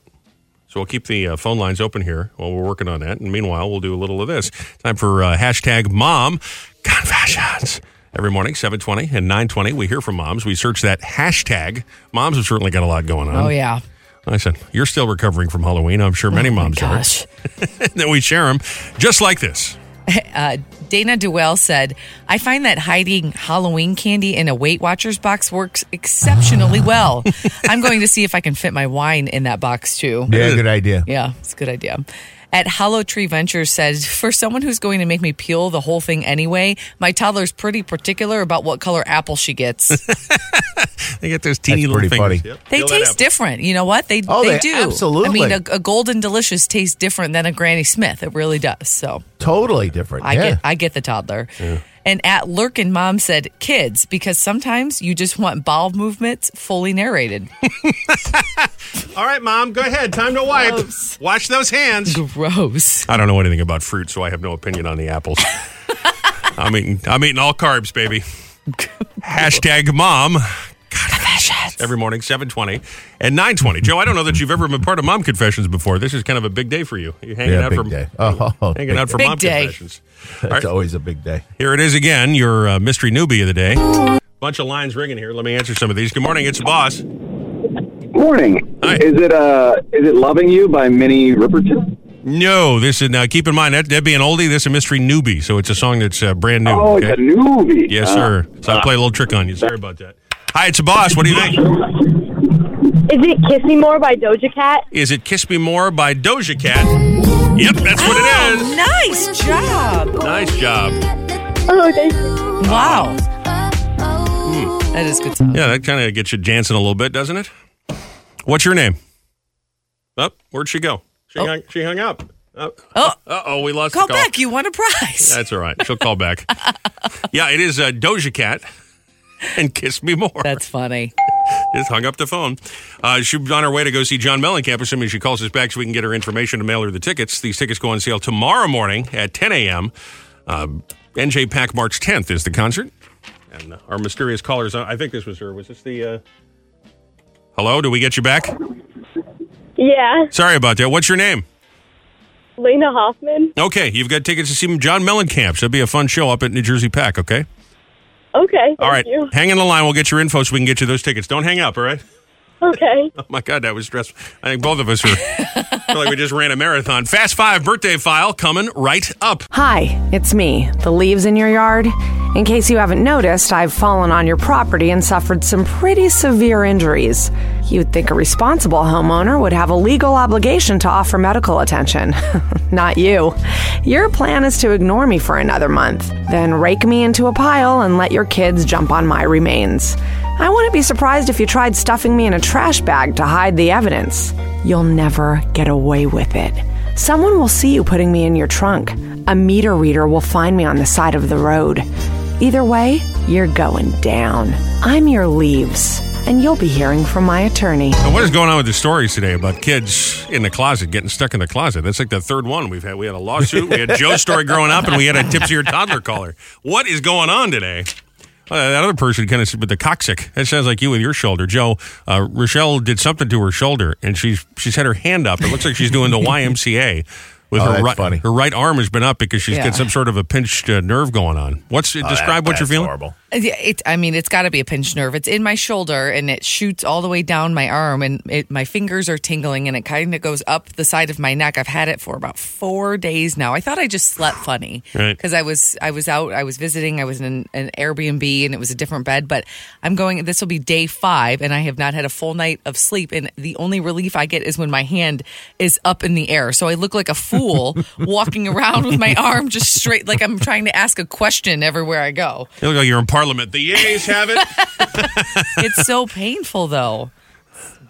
So we'll keep the uh, phone lines open here while we're working on that. And meanwhile, we'll do a little of this. Time for uh, hashtag mom confessions. Every morning, 720 and 920, we hear from moms. We search that hashtag. Moms have certainly got a lot going on. oh yeah. I said, you're still recovering from Halloween. I'm sure many Oh, moms are. Gosh. then we share them just like this. Uh, Dana Duell said, I find that hiding Halloween candy in a Weight Watchers box works exceptionally ah. well. I'm going to see if I can fit my wine in that box too. Yeah, good idea. Yeah, it's a good idea. At Hollow Tree Ventures said, for someone who's going to make me peel the whole thing anyway, my toddler's pretty particular about what color apple she gets. They get those teeny That's little pretty fingers. funny. Yep. They Peel taste different. You know what? They Oh, they, they- do. absolutely. I mean, a, a golden delicious tastes different than a Granny Smith. It really does. So Totally different. I yeah. get I get the toddler. And at Lurkin, mom said kids because sometimes you just want bowel movements fully narrated. All right, mom, go ahead. Time to wipe. Gross. Wash those hands. Gross. I don't know anything about fruit, so I have no opinion on the apples. I'm eating. I'm eating all carbs, baby. Hashtag mom. Confessions. Every morning, seven twenty and nine twenty. Joe, I don't know that you've ever been part of mom confessions before. This is kind of a big day for you. You hanging Yeah, out big for day. Oh, hanging big out for day. mom Big day. confessions. It's always a big day. Here it is again. Your uh, mystery newbie of the day. Bunch of lines ringing here. Let me answer some of these. Good morning. It's the boss. Morning. Hi. Is it uh is it Loving You by Minnie Riperton? No, this is now. Keep in mind that that'd be an oldie. This is a mystery newbie, so it's a song that's uh, brand new. Oh, okay? it's a newbie. Yes, Uh, sir. So I play a little trick on you. Sorry about that. Hi, it's a boss. What do you think? Is it Kiss Me More by Doja Cat? Is it "Kiss Me More" by Doja Cat? Yep, that's what it Oh, is. nice job. Nice job. Oh, thank you. Wow. That is good song. Yeah, that kind of gets you dancing a little bit, doesn't it? What's your name? Oh, where'd she go? She hung. She hung up. Oh, Oh, uh oh, we lost call the call. back. You won a prize. That's all right. She'll call back. yeah, it is uh, Doja Cat and "Kiss Me More." That's funny. Just hung up the phone. Uh, she's on her way to go see John Mellencamp. Assuming she calls us back so we can get her information to mail her the tickets. These tickets go on sale tomorrow morning at 10 a.m. Uh, NJPAC March 10th is the concert. And our mysterious callers, uh, I think this was her. Was this the. Uh... Hello? Do we get you back? Yeah, Sorry about that. What's your name? Lena Hoffman. Okay, you've got tickets to see John Mellencamp. So it'll be a fun show up at New Jersey Pack, okay? Okay, thank All right. you. Hang on the line. We'll get your info so we can get you those tickets. Don't hang up, all right? Okay. Oh my God, that was stressful. I think both of us were feel like we just ran a marathon. Fast Five birthday file coming right up. Hi, it's me, the leaves in your yard. In case you haven't noticed, I've fallen on your property and suffered some pretty severe injuries. You'd think a responsible homeowner would have a legal obligation to offer medical attention. Not you. Your plan is to ignore me for another month, then rake me into a pile and let your kids jump on my remains. I wouldn't be surprised if you tried stuffing me in a trash bag to hide the evidence. You'll never get away with it. Someone will see you putting me in your trunk. A meter reader will find me on the side of the road. Either way, you're going down. I'm your leaves, and you'll be hearing from my attorney. And what is going on with the stories today about kids in the closet getting stuck in the closet? That's like the third one we've had. We had a lawsuit, we had Joe's story growing up, and we had a tipsy or toddler caller. What is going on today? Uh, that other person kind of said with the coccyx. That sounds like you with your shoulder, Joe. Uh, Rochelle did something to her shoulder, and she's she's had her hand up. It looks like she's doing the YMCA. With Oh, her right, funny. her right arm has been up because she's Yeah. got some sort of a pinched uh, nerve going on. What's Oh, describe that- what you're that's feeling? Horrible. It, I mean, it's got to be a pinched nerve. It's in my shoulder and it shoots all the way down my arm, and it, my fingers are tingling, and it kind of goes up the side of my neck. I've had it for about four days now. I thought I just slept funny Right. because I was I was out, I was visiting, I was in an Airbnb, and it was a different bed. But I'm going. This will be day five, and I have not had a full night of sleep. And the only relief I get is when my hand is up in the air, so I look like a fool walking around with my arm just straight, like I'm trying to ask a question everywhere I go. You look like you're in Parliament. The Yays have it. It's so painful though.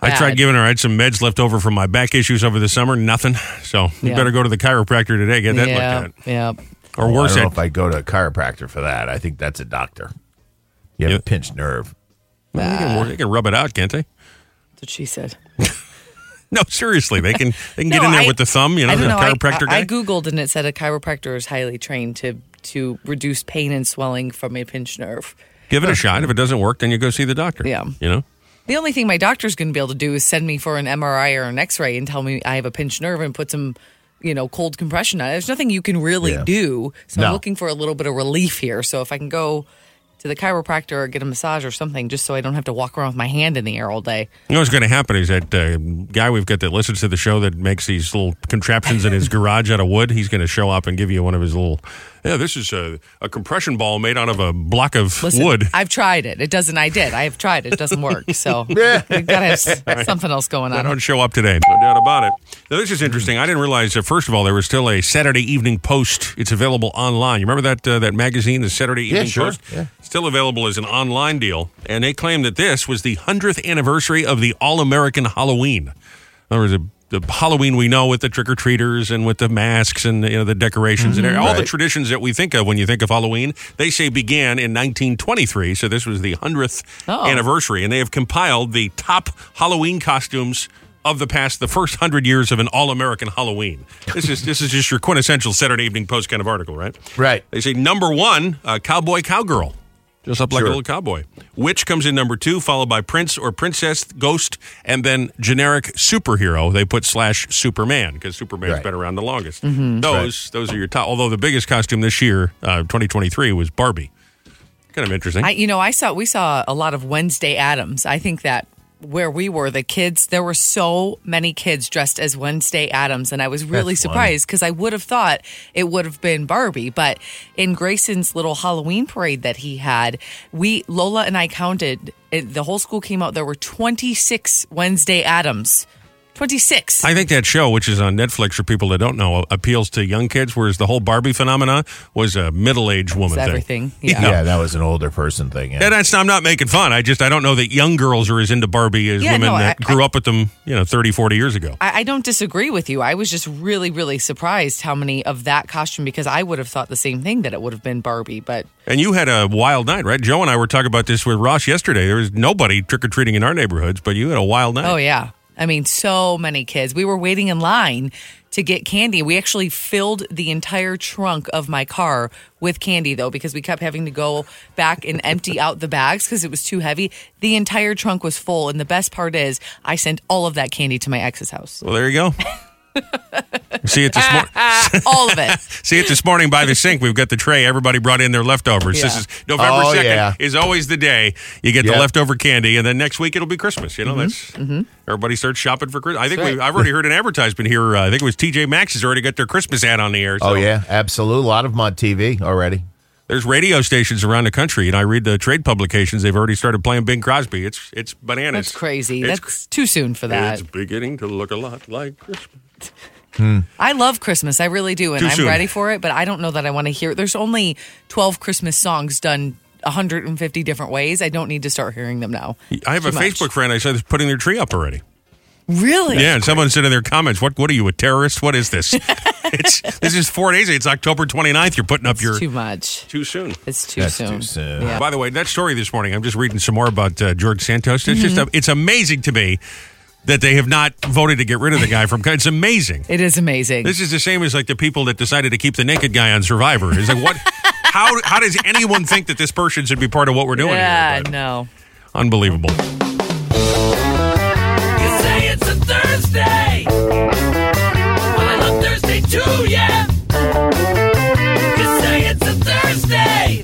I tried giving her. I had some meds left over from my back issues over the summer. Nothing. So you Yeah. better go to the chiropractor today. Get that yeah, looked at. yeah. Or oh, I worse, don't know at, if I go to a chiropractor for that. I think that's a doctor. You have Yeah. a pinched nerve. they, can, work- they can rub it out, can't they? That's what she said. No, seriously, they can. They can get No, in there I- with the thumb. You know, I the don't know. I- chiropractor I, I googled and it said a chiropractor is highly trained to to reduce pain and swelling from a pinched nerve. Give it a shot. If it doesn't work, then you go see the doctor. Yeah. You know. The only thing my doctor's going to be able to do is send me for an MRI or an X-ray and tell me I have a pinched nerve and put some, you know, cold compression on it. There's nothing you can really Yeah. do. So I'm looking for a little bit of relief here. So if I can go to the chiropractor or get a massage or something, just so I don't have to walk around with my hand in the air all day. You know what's going to happen is that uh, guy we've got that listens to the show that makes these little contraptions in his garage out of wood. He's going to show up and give you one of his little Yeah, this is a, a compression ball made out of a block of Listen, wood. I've tried it. It doesn't. I did. I have tried it. It doesn't work. So we gotta have s- something else going on. I don't show up today, no doubt about it. Now, this is interesting. I didn't realize that, first of all, there was still a Saturday Evening Post. It's available online. You remember that uh, that magazine, the Saturday Evening Yeah, Evening sure. Post? Yeah. Still available as an online deal. And they claim that this was the 100th anniversary of the All American Halloween. In other words, the Halloween we know with the trick or treaters and with the masks and you know the decorations and all the traditions that we think of when you think of Halloween, they say began in 1923. So this was the 100th Oh. anniversary, and they have compiled the top Halloween costumes of the past, the first hundred years of an all-American Halloween. This is this is just your quintessential Saturday Evening Post kind of article, right? Right. They say number one, uh, cowboy cowgirl, just up like a little cowboy. Witch comes in number two, followed by prince or princess, ghost, and then generic superhero. They put slash Superman because Superman's Right. been around the longest. Those those are your top. Although the biggest costume this year, uh, 2023, was Barbie. Kind of interesting. I, you know, I saw we saw a lot of Wednesday Addams. I think that where we were, the kids, there were so many kids dressed as Wednesday Addams, and I was really That's surprised because I would have thought it would have been Barbie. But in Grayson's little Halloween parade that he had, we Lola and I counted. It, the whole school came out. There were twenty six Wednesday Addams. Twenty six. I think that show, which is on Netflix for people that don't know, uh, appeals to young kids, whereas the whole Barbie phenomenon was a middle-aged woman thing. everything. Yeah. Yeah. Yeah, that was an older person thing. Yeah. Yeah, that's I'm not making fun. I just I don't know that young girls are as into Barbie as Yeah, women no, that I- grew up with them, you know, 30, 40 years ago. I, I don't disagree with you. I was just really, really surprised how many of that costume because I would have thought the same thing that it would have been Barbie, but And you had a wild night, right? Joe and I were talking about this with Ross yesterday. There was nobody trick or treating in our neighborhoods, but you had a wild night. oh yeah. I mean, so many kids. We were waiting in line to get candy. We actually filled the entire trunk of my car with candy though because we kept having to go back and empty out the bags because it was too heavy. The entire trunk was full and the best part is I sent all of that candy to my ex's house. Well, there you go. See it this morning. all of it. See it this morning by the sink. We've got the tray. Everybody brought in their leftovers. This is November Oh, 2nd yeah. is always the day you get the Yep. leftover candy, and then next week it'll be Christmas. You know, Mm-hmm. that's everybody starts shopping for Christmas. I think we right. I've already heard an advertisement here. Uh, I think it was TJ Maxx has already got their Christmas ad on the air. So oh yeah, absolutely. A lot of them on TV already. There's radio stations around the country, and I read the trade publications. They've already started playing Bing Crosby. It's it's bananas. That's crazy. It's, That's too soon for that. it's beginning to look a lot like Christmas. Hmm. I love Christmas. I really do. And Too I'm soon. ready for it, but I don't know that I want to hear There's only 12 Christmas songs done 150 different ways. I don't need to start hearing them now. I have a much. Facebook friend. I said is putting their tree up already. Really? Yeah, and someone said in their comments, "What? What are you, a terrorist? What is this? it's this is four days. It's October 29th. You're putting up your Too much. too soon." It's too That's soon. too soon. Yeah. By the way, that story this morning, I'm just reading some more about uh, George Santos. It's Mm-hmm. just it's amazing to me that they have not voted to get rid of the guy from. It's amazing. It is amazing. This is the same as like the people that decided to keep the naked guy on Survivor. It's like what? how how does anyone think that this person should be part of what we're doing? yeah, here? But no. Unbelievable. Thursday too, say it's a Thursday.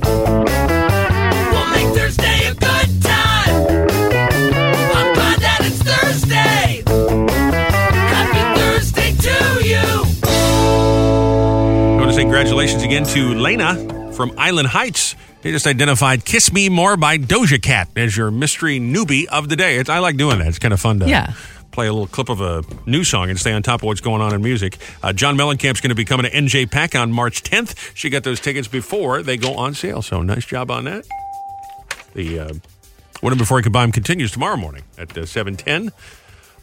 We'll make Thursday a good time. I'm glad that it's Thursday. Happy Thursday to you. I want to say congratulations again to Lena from Island Heights. They just identified "Kiss Me More" by Doja Cat as your mystery newbie of the day. It's, I like doing that. It's kind of fun to Yeah. Play a little clip of a new song and stay on top of what's going on in music. Uh, John Mellencamp's going to be coming to NJPAC on March 10th. She got those tickets before they go on sale, so nice job on that. The uh, Win 'Em Before You Can Buy 'Em continues tomorrow morning at uh, 710.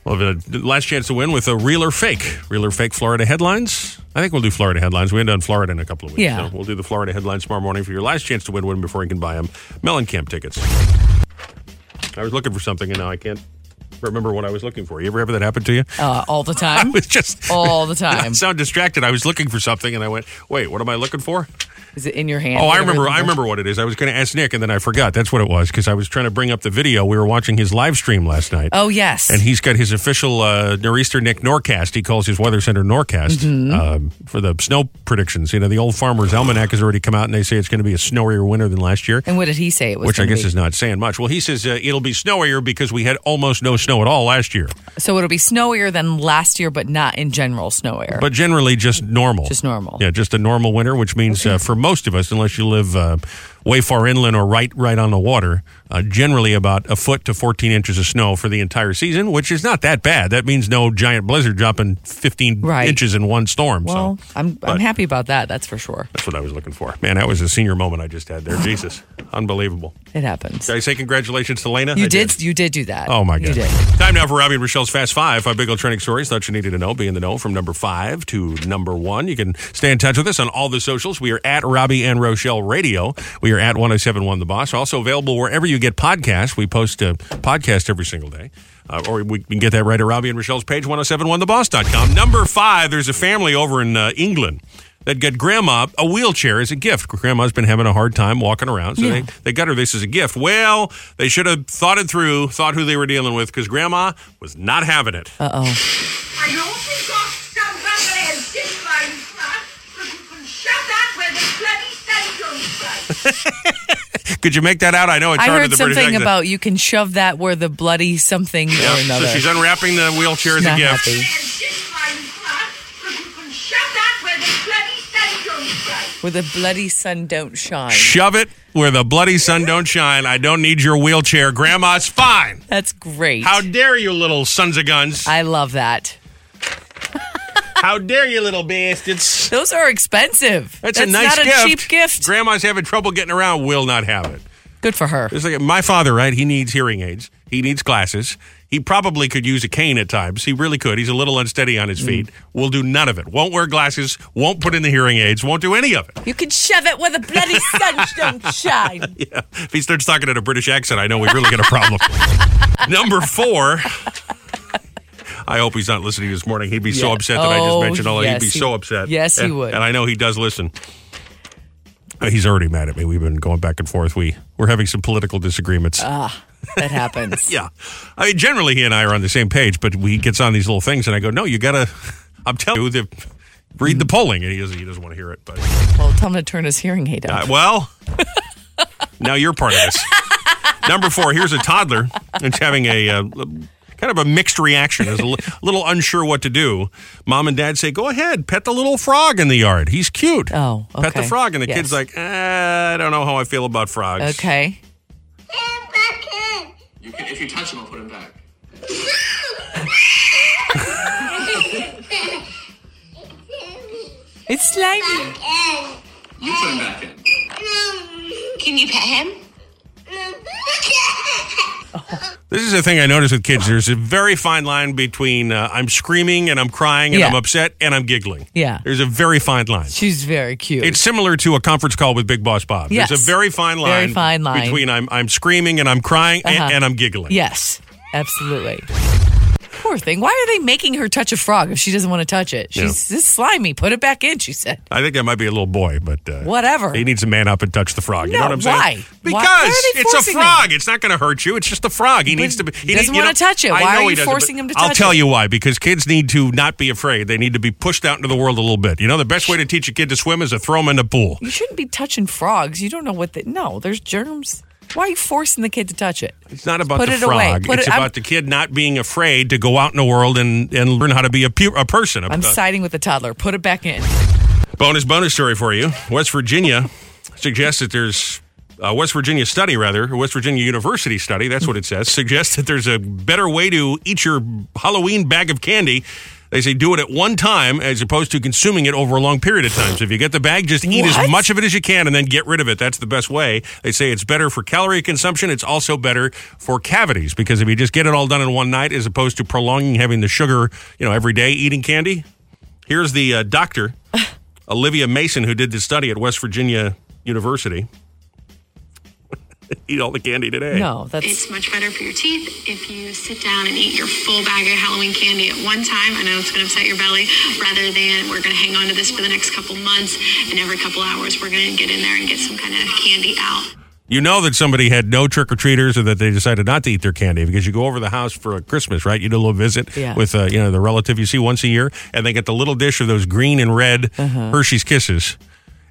We'll have a last chance to win with a real or fake. Real or fake Florida headlines. I think we'll do Florida headlines. We haven't done Florida in a couple of weeks. Yeah. So we'll do the Florida headlines tomorrow morning for your last chance to win win before you can buy them. Mellencamp tickets. I was looking for something and now I can't remember what I was looking for. You ever have that happen to you? Uh, all the I time. was just all the time. I time. sound distracted. I was looking for something and I went, wait, what am I looking for? Is it in your hand? Oh, I remember. I remember what it is. I was going to ask Nick, and then I forgot. That's what it was because I was trying to bring up the video. We were watching his live stream last night. Oh, yes. and he's got his official uh, Nor'easter Nick Norcast. He calls his Weather Center Norcast Mm-hmm. um, for the snow predictions. You know, the old Farmer's Almanac has already come out, and they say it's going to be a snowier winter than last year. and what did he say it was? Which I guess be? is not saying much. Well, he says uh, it'll be snowier because we had almost no snow at all last year, So it'll be snowier than last year, but not in general snowier. but generally just normal. Just normal. Yeah, just a normal winter, which means uh, for most of us, unless you live uh, way far inland or right right on the water, uh, generally about a foot to 14 inches of snow for the entire season, which is not that bad. That means no giant blizzard dropping 15 Right. inches in one storm. Well, so I'm but- I'm happy about that. That's for sure. that's what I was looking for. Man, that was a senior moment I just had there. Jesus, unbelievable. It happens. Did I say congratulations to Lena? You I did, You did do that. Oh my You god! did. Time now for Robby and Rochelle's Fast Five. Five big old trending stories. Thought you needed to know. Be in the know from number five to number one. You can stay in touch with us on all the socials. We are at Robby and Rochelle Radio. We are at 1071 The Boss. Also available wherever you get podcasts. We post a podcast every single day. Uh, or we can get that right at Robby and Rochelle's page, 1071theboss.com. Number five, there's a family over in uh, England that got grandma a wheelchair as a gift. Grandma's been having a hard time walking around, so they, they got her this as a gift. Well, they should have thought it through, thought who they were dealing with, because grandma was not having it. Uh oh. Could you make that out? I know it's I hard heard with the British something accent. about you can shove that where the bloody something Yeah, or another. So she's unwrapping the wheelchair as a gift. happy. But you can shove that the bloody sun. Where the bloody sun don't shine. Shove it where the bloody sun don't shine. I don't need your wheelchair. Grandma's fine. That's great. How dare you, little sons of guns? I love that. How dare you, little bastards? Those are expensive. That's, That's a nice not gift. a cheap gift. Grandma's having trouble getting around. Will not have it. Good for her. It's like my father, right? He needs hearing aids. He needs glasses. He probably could use a cane at times. He really could. He's a little unsteady on Mm. his feet. Will do none of it. Won't wear glasses. Won't put in the hearing aids. Won't do any of it. You can shove it where the bloody sun don't shine. Yeah. If he starts talking in a British accent, I know we really got a problem. Number four. I hope he's not listening this morning. He'd be so upset that I just Oh, mentioned all that. yes, He'd be he- so upset. yes, he would. And I know he does listen. Uh, He's already mad at me. We've been going back and forth. We we're having some political disagreements. Ah, that happens. yeah, I mean, generally he and I are on the same page, but he gets on these little things, and I go, "No, you gotta." I'm telling you, the, read the polling, and he doesn't. He doesn't want to hear it. But Well, tell him to turn his hearing aid uh, up. well, now you're part of this. Number four. Here's a toddler. It's having a. Uh, Kind of a mixed reaction. Is a li- little unsure what to do. Mom and dad say, "Go ahead, pet the little frog in the yard. He's cute. Oh, pet the frog." And the Yes. kid's like, eh, "I don't know how I feel about frogs." Okay. You can, if you touch him, I'll put him back. It's slimy. You put him back in. Can you pet him? This is the thing I notice with kids. There's a very fine line between uh, I'm screaming and I'm crying and Yeah. I'm upset and I'm giggling. Yeah. There's a very fine line. She's very cute. It's similar to a conference call with Big Boss Bob. Yes. There's a very fine line, Very fine line. between I'm I'm screaming and I'm crying and- Uh-huh. and, I'm giggling. Yes, absolutely. Poor thing. Why are they making her touch a frog if she doesn't want to touch it? Yeah. She's this slimy. Put it back in. She said. I think that might be a little boy, but uh, Whatever. He needs to man up and touch the frog. you know No, what I'm saying? why? Because Why- why are they it's a forcing him? frog. It's not going to hurt you. It's just a frog. He needs to be. he doesn't need- wanna touch it. I Why know are you forcing him to I'll tell it? you why. Because kids need to not be afraid. They need to be pushed out into the world a little bit. You know, the best way to teach a kid to swim is to throw him in the pool. You shouldn't be touching frogs. You don't know what they. No, there's germs. Why are you forcing the kid to touch it? It's not about Put the it away. frog. Put it's it- I'm- about the kid not being afraid to go out in the world and, and learn how to be a, pu- a person. I'm A- siding with the toddler. Put it back in. Bonus bonus story for you. West Virginia suggests that there's a West Virginia study rather, or West Virginia University study, that's what it says, suggests that there's a better way to eat your Halloween bag of candy. They say do it at one time as opposed to consuming it over a long period of time. So if you get the bag, just eat as much of it as you can and then get rid of it. That's the best way. They say it's better for calorie consumption. It's also better for cavities because if you just get it all done in one night as opposed to prolonging having the sugar, you know, every day eating candy. Here's the uh, doctor, Olivia Mason, who did this study at West Virginia University. Eat all the candy today. No, that's It's much better for your teeth if you sit down and eat your full bag of Halloween candy at one time. I know it's going to upset your belly, rather than we're going to hang on to this for the next couple months, and every couple hours we're going to get in there and get some kind of candy out. You know that somebody had no trick or treaters, or that they decided not to eat their candy because you go over the house for a Christmas, right? You do a little visit Yeah. with uh, you know the relative you see once a year, and they get the little dish of those green and red Uh-huh. Hershey's Kisses.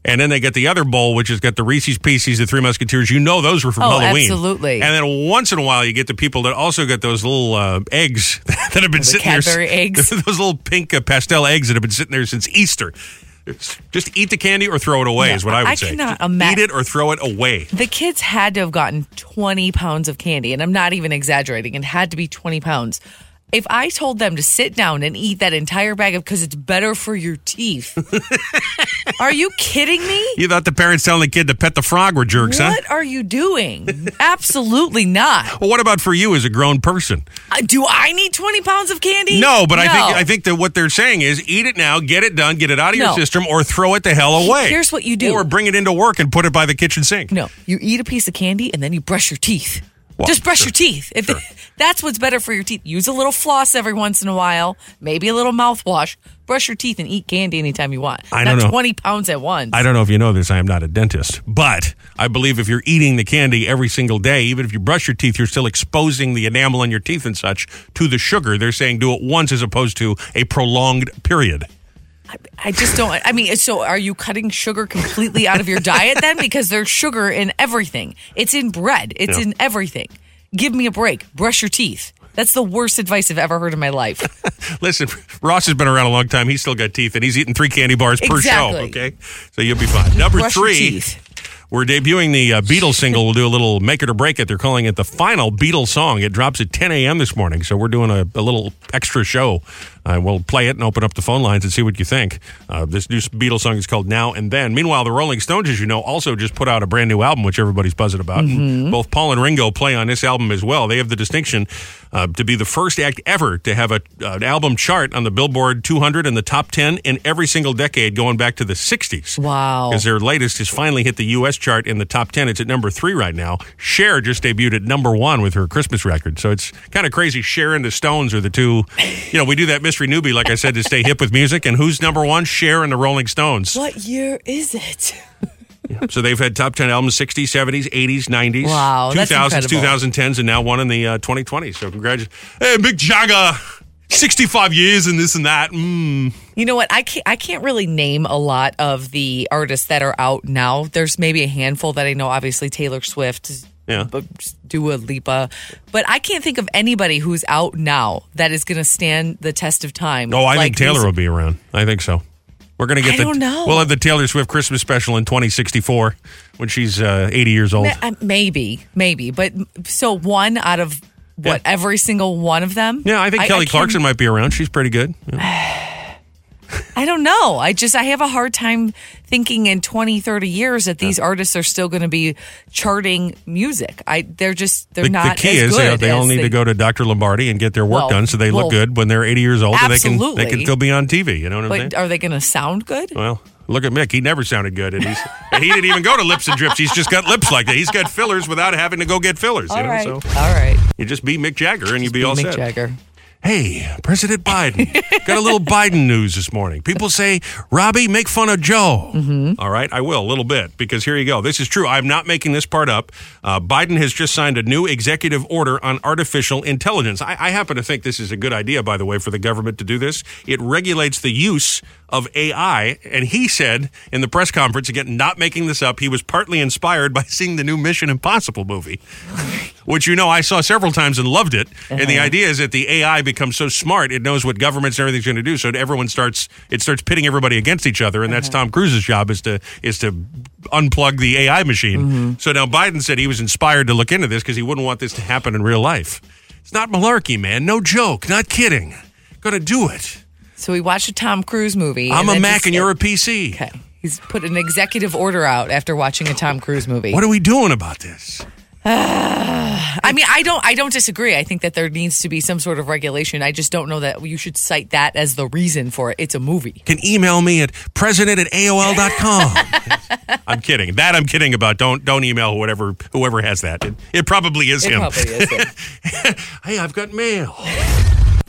And then they get the other bowl, which has got the Reese's Pieces, the Three Musketeers. You know those were from Oh, Halloween. absolutely. And then once in a while, you get the people that also get those little uh, eggs that have been the sitting there. Cadbury eggs? those little pink uh, pastel eggs that have been sitting there since Easter. It's- just eat the candy or throw it away Yeah, is what I would I say. cannot Just ima- Eat it or throw it away. The kids had to have gotten 20 pounds of candy, and I'm not even exaggerating. It had to be 20 pounds. If I told them to sit down and eat that entire bag of because it's better for your teeth, are you kidding me? You thought the parents telling the kid to pet the frog were jerks, huh? What are you doing? Absolutely not. Well, what about for you as a grown person? Uh, Do I need 20 pounds of candy? No, but I think I think that what they're saying is eat it now, get it done, get it out of your system, or throw it the hell away. Here's what you do. Or bring it into work and put it by the kitchen sink. No, you eat a piece of candy and then you brush your teeth. Well, Just brush sure. your teeth. If that's what's better for your teeth. Use a little floss every once in a while, maybe a little mouthwash. Brush your teeth and eat candy anytime you want. I Not don't know. 20 pounds at once. I don't know if you know this. I am not a dentist, but I believe if you're eating the candy every single day, even if you brush your teeth, you're still exposing the enamel on your teeth and such to the sugar. They're saying do it once as opposed to a prolonged period. I just don't. I mean, so are you cutting sugar completely out of your diet then? Because there's sugar in everything. It's in bread. It's Yeah. in everything. Give me a break. Brush your teeth. That's the worst advice I've ever heard in my life. Listen, Ross has been around a long time. He's still got teeth, and he's eating three candy bars per show. Okay, so you'll be fine. Number Brush three. We're debuting the uh, Beatles single. We'll do a little make it or break it. They're calling it the final Beatles song. It drops at 10 a.m. this morning. So we're doing a, a little extra show. Uh, we'll play it and open up the phone lines and see what you think. Uh, this new Beatles song is called Now and Then. Meanwhile, the Rolling Stones, as you know, also just put out a brand new album, which everybody's buzzing about. And Both Paul and Ringo play on this album as well. They have the distinction uh, to be the first act ever to have a, an album chart on the Billboard 200 and the top 10 in every single decade going back to the 60s. Wow. Because their latest has finally hit the U.S. chart in the top 10. It's at number three right now. Cher just debuted at number one with her Christmas record. So it's kind of crazy. Cher and the Stones are the two. You know, we do that mystery newbie, like I said, to stay hip with music. And who's number one? Cher and the Rolling Stones. What year is it? So they've had top 10 albums 60s, 70s, 80s, 90s, Wow, that's 2000s, incredible. 2010s, and now one in the uh, 2020s. So congratulations. Hey, Mick Jagger, 65 years and this and that. Mm. You know what? I can't. I can't really name a lot of the artists that are out now. There's maybe a handful that I know. Obviously, Taylor Swift, Yeah. but Dua Lipa, but I can't think of anybody who's out now that is going to stand the test of time. Oh, I like think Taylor these- will be around. I think so. We're going to get I the. don't know. We'll have the Taylor Swift Christmas special in 2064 when she's uh, 80 years old. Ma- uh, Maybe, maybe, but so one out of what Yeah. every single one of them. Yeah, I think Kelly can't- Clarkson might be around. She's pretty good. Yeah. I don't know. I just I have a hard time thinking in 20, 30 years that these artists are still going to be charting music. I they're just they're The, not. the key as is they, they all need they- to go to Dr. Lombardi and get their work Well, done so they look good when they're 80 years old and they can they can still be on TV. You know what I'm saying? But are they going to sound good? Well, look at Mick. He never sounded good, and he's and he didn't even go to lips and drips. He's just got lips like that. He's got fillers without having to go get fillers. All you know, right, so all right. you just be Mick Jagger and you be all Mick set. Jagger. Hey, President Biden. Got a little Biden news this morning. People say, Robby, make fun of Joe. Mm-hmm. All right, I will a little bit because here you go. This is true. I'm not making this part up. Uh, Biden has just signed a new executive order on artificial intelligence. I, I happen to think this is a good idea, by the way, for the government to do this. It regulates the use of AI. And he said in the press conference, again, not making this up, he was partly inspired by seeing the new Mission Impossible movie which you know I saw several times and loved it. And the Uh-huh. idea is that the AI becomes so smart, it knows what governments and everything's going to do. So everyone starts, it starts pitting everybody against each other, and Uh-huh. that's Tom Cruise's job is to is to unplug the AI machine. Mm-hmm. So now Biden said he was inspired to look into this because he wouldn't want this to happen in real life. It's not malarkey, man. No joke. Not kidding. Gonna do it. So we watched a Tom Cruise movie. I'm a Mac and you're a PC. Okay. He's put an executive order out after watching a Tom Cruise movie. What are we doing about this? I mean, I don't I don't disagree. I think that there needs to be some sort of regulation. I just don't know that you should cite that as the reason for it. It's a movie. can email me at president at AOL.com. I'm kidding. That I'm kidding about. Don't don't email whoever whoever has that. It, it probably is It him. probably is him. hey, I've got mail.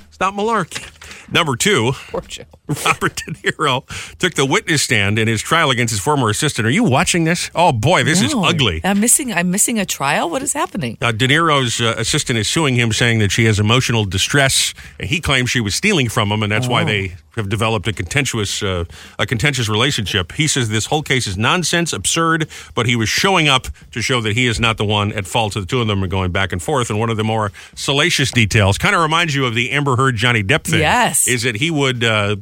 It's not malarkey. Number two, Poor Joe. Robert De Niro took the witness stand in his trial against his former assistant. Are you watching this? Oh boy, this is ugly. I'm missing I'm missing a trial. What is happening? Uh, De Niro's uh, assistant is suing him, saying that she has emotional distress. He claims she was stealing from him, and that's why Oh. they have developed a contentious, uh, a contentious relationship. He says this whole case is nonsense, absurd, but he was showing up to show that he is not the one at fault. So the two of them are going back and forth. And one of the more salacious details kind of reminds you of the Amber Heard Johnny Depp thing. Yes. is that he would. Uh,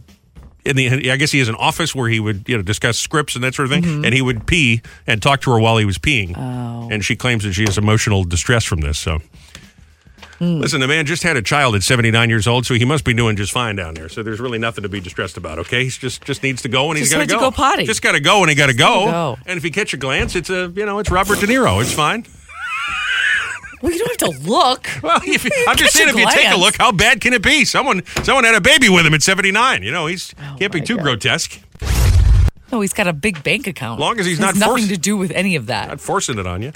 in the. I guess he has an office where he would you know discuss scripts and that sort of thing, Mm-hmm. and he would pee and talk to her while he was peeing. Oh. And she claims that she has emotional distress from this. So. Hmm. Listen, the man just had a child at 79 years old, so he must be doing just fine down there. So there's really nothing to be distressed about, okay? He's just just needs to go and he's got to to go potty. Just got to go and he got to go. go. And if you catch a glance, it's a, you know, it's Robert De Niro. It's fine. Well, you don't have to look. Well, if you, I'm just saying, if you take a look, how bad can it be? Someone, someone had a baby with him at 79. You know, he's oh can't be Oh too God. grotesque. No, he's got a big bank account. As long as he's not nothing forced- to do with any of that. Not forcing it on you.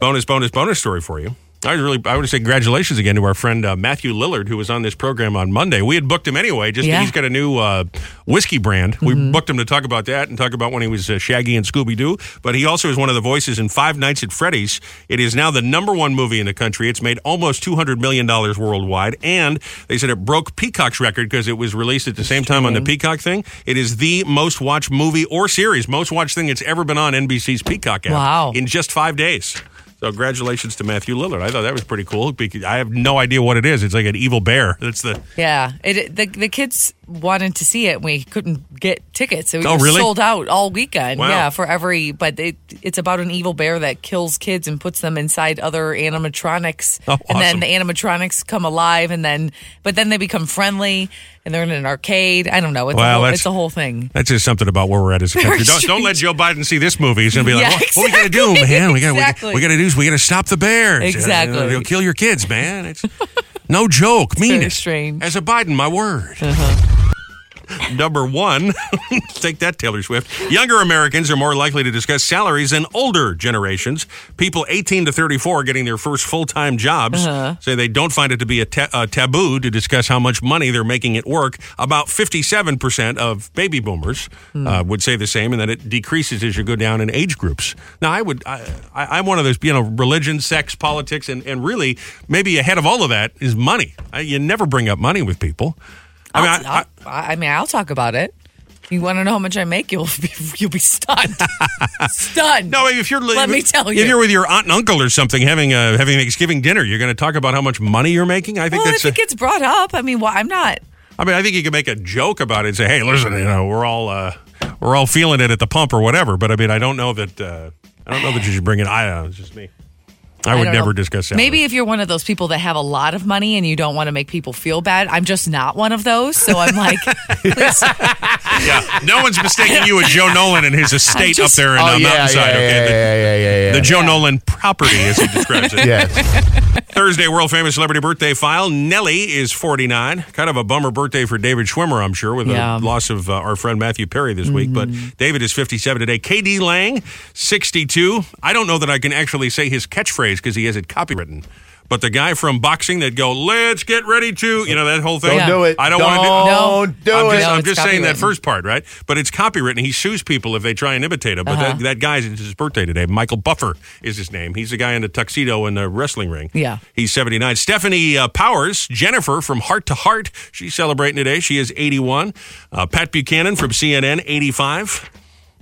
Bonus, bonus, bonus story for you. I was really, I want to say congratulations again to our friend uh, Matthew Lillard, who was on this program on Monday. We had booked him anyway, just Yeah. he's got a new uh, whiskey brand. We booked him to talk about that and talk about when he was uh, Shaggy and Scooby Doo. But he also is one of the voices in Five Nights at Freddy's. It is now the number one movie in the country. It's made almost two hundred million dollars worldwide, and they said it broke Peacock's record because it was released at the same time on the Peacock thing. It is the most watched movie or series, most watched thing that's ever been on NBC's Peacock app Wow. in just five days. So congratulations to Matthew Lillard. I thought that was pretty cool. I have no idea what it is. It's like an evil bear. That's the Yeah, it, the the kids wanted to see it. And We couldn't get tickets. It Oh, was really? sold out all weekend. Wow. Yeah, for every. But it, it's about an evil bear that kills kids and puts them inside other animatronics, Oh, awesome. and then the animatronics come alive, and then but then they become friendly, and they're in an arcade. I don't know. It's, Wow, a, whole, it's a whole thing. That's just something about where we're at as a country. Don't, don't let Joe Biden see this movie. He's going to be like, Yeah, what, what we got to do, man? We got Exactly. we, got to do is we got to stop the bears. Exactly. Uh, they'll kill your kids, man. It's no joke. Mean very it. strange. As a Biden, my word. Uh-huh. Number one, take that, Taylor Swift. Younger Americans are more likely to discuss salaries than older generations. People 18 to 34 getting their first full time jobs Uh-huh. say they don't find it to be a, ta- a taboo to discuss how much money they're making at work. About 57% of baby boomers Hmm. uh, would say the same, and that it decreases as you go down in age groups. Now, I would, I, I, I'm one of those, you know, religion, sex, politics, and, and really maybe ahead of all of that is money. I, you never bring up money with people. I mean, I'll- I, I, I mean, I'll talk about it. You want to know how much I make? You'll be, you'll be stunned. stunned. No, if you're Let me tell you. if you're with your aunt and uncle or something having a having Thanksgiving dinner, you're going to talk about how much money you're making. I think well, that's. if it gets brought up, I mean, well, I'm not. I mean, I think you can make a joke about it and say, "Hey, listen, you know, we're all uh, we're all feeling it at the pump or whatever." But I mean, I don't know that uh, I don't know that you should bring it. I don't know. It's just me. I would don't never know. discuss salary. Maybe if you're one of those people that have a lot of money and you don't want to make people feel bad, I'm just not one of those. So I'm like, please, yeah, no one's mistaking you with Joe Nolan and his estate just- up there in Oh, uh, yeah, Mountainside. yeah, okay, yeah, the, yeah, yeah, yeah, yeah. the Joe Nolan property, as he describes it. Yes. Thursday, world famous celebrity birthday file. Nelly is 49. Kind of a bummer birthday for David Schwimmer, I'm sure, with Yeah. the loss of uh, our friend Matthew Perry this week. But David is 57 today. KD Lang, 62. I don't know that I can actually say his catchphrase because he has it copywritten. But the guy from boxing that go, let's get ready to, you know, that whole thing. Don't do it. I don't, want to do it. Don't do I'm it. Just, No, I'm just saying that first part, right? But it's copywritten. He sues people if they try and imitate him. But Uh-huh. that, that guy's it's his birthday today. Michael Buffer is his name. He's the guy in the tuxedo in the wrestling ring. Yeah. He's 79. Stefanie uh, Powers, Jennifer from Hart to Hart, she's celebrating today. She is 81. Uh, Pat Buchanan from CNN, 85.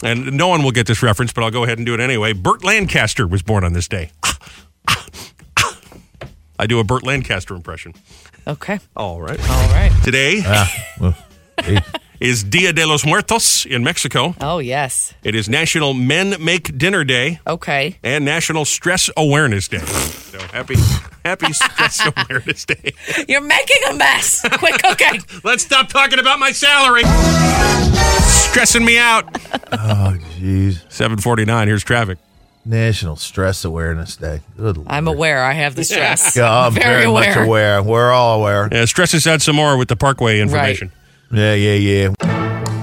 And no one will get this reference, but I'll go ahead and do it anyway. Burt Lancaster was born on this day. I do a Burt Lancaster impression. okay, All right. all right. Today ah, Well, is Dia de los Muertos in Mexico. Oh yes, It is National Men Make Dinner Day okay. and National Stress Awareness Day. So happy, happy Stress Awareness Day. You're making a mess. Quit cooking. Let's stop talking about my salary. Stressing me out. oh, jeez. 749. Here's traffic. National Stress Awareness Day. Good I'm Lord. aware. I have the stress. Yeah, I'm very, much aware. We're all aware. Yeah, stress us out some more with the Parkway information. Yeah, yeah, yeah.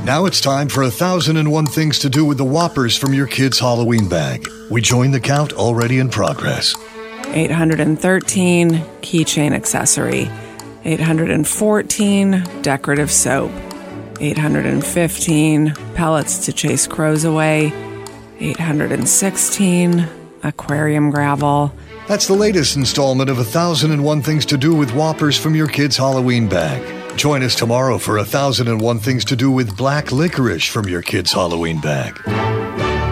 Now it's time for a thousand and one things to do with the Whoppers from your kid's Halloween bag. We join the count already in progress. 813 keychain accessory, 814 decorative soap, 815 pellets to chase crows away, 816 aquarium gravel. That's the latest installment of a thousand and one things to do with Whoppers from your kid's Halloween bag. Join us tomorrow for a thousand and one things to do with black licorice from your kid's Halloween bag.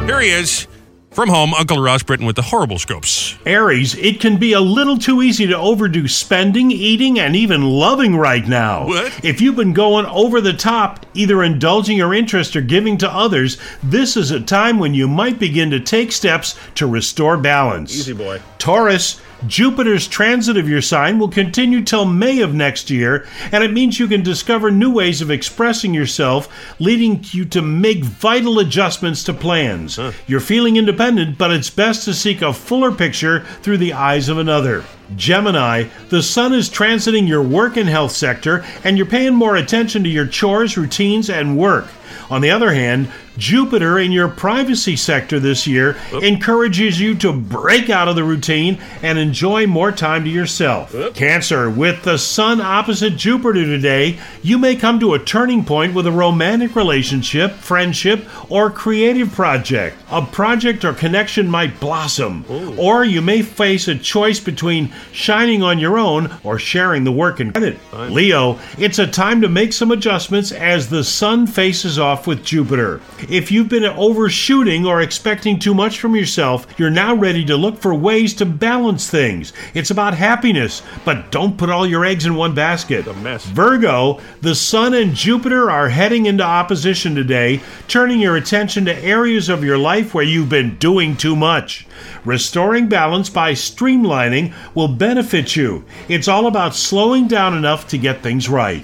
Here he is. From home, Uncle Ross Britton with the horrible scopes. Aries, it can be a little too easy to overdo spending, eating, and even loving right now. What? If you've been going over the top, either indulging your interest or giving to others, this is a time when you might begin to take steps to restore balance. Easy boy. Taurus, Jupiter's transit of your sign will continue till May of next year, and it means you can discover new ways of expressing yourself, leading you to make vital adjustments to plans. You're feeling independent, but it's best to seek a fuller picture through the eyes of another. Gemini, the sun is transiting your work and health sector, and you're paying more attention to your chores, routines, and work. On the other hand, Jupiter in your privacy sector this year encourages you to break out of the routine and enjoy more time to yourself. Cancer, with the sun opposite Jupiter today, you may come to a turning point with a romantic relationship, friendship, or creative project. A project or connection might blossom, or you may face a choice between shining on your own or sharing the work and credit. Leo, it's a time to make some adjustments as the sun faces off with Jupiter. If you've been overshooting or expecting too much from yourself, you're now ready to look for ways to balance things. It's about happiness, but don't put all your eggs in one basket. A mess. Virgo, the Sun and Jupiter are heading into opposition today, turning your attention to areas of your life where you've been doing too much. Restoring balance by streamlining will benefit you. It's all about slowing down enough to get things right.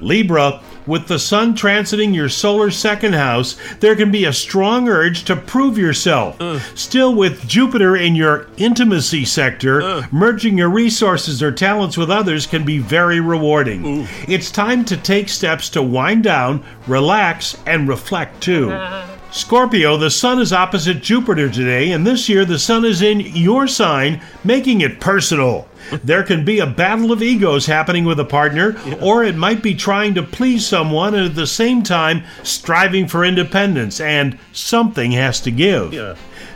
Libra, with the sun transiting your solar second house, there can be a strong urge to prove yourself. Still, with Jupiter in your intimacy sector, merging your resources or talents with others can be very rewarding. It's time to take steps to wind down, relax, and reflect too. Scorpio, the sun is opposite Jupiter today, and this year the sun is in your sign, making it personal. There can be a battle of egos happening with a partner, or it might be trying to please someone and at the same time striving for independence, and something has to give.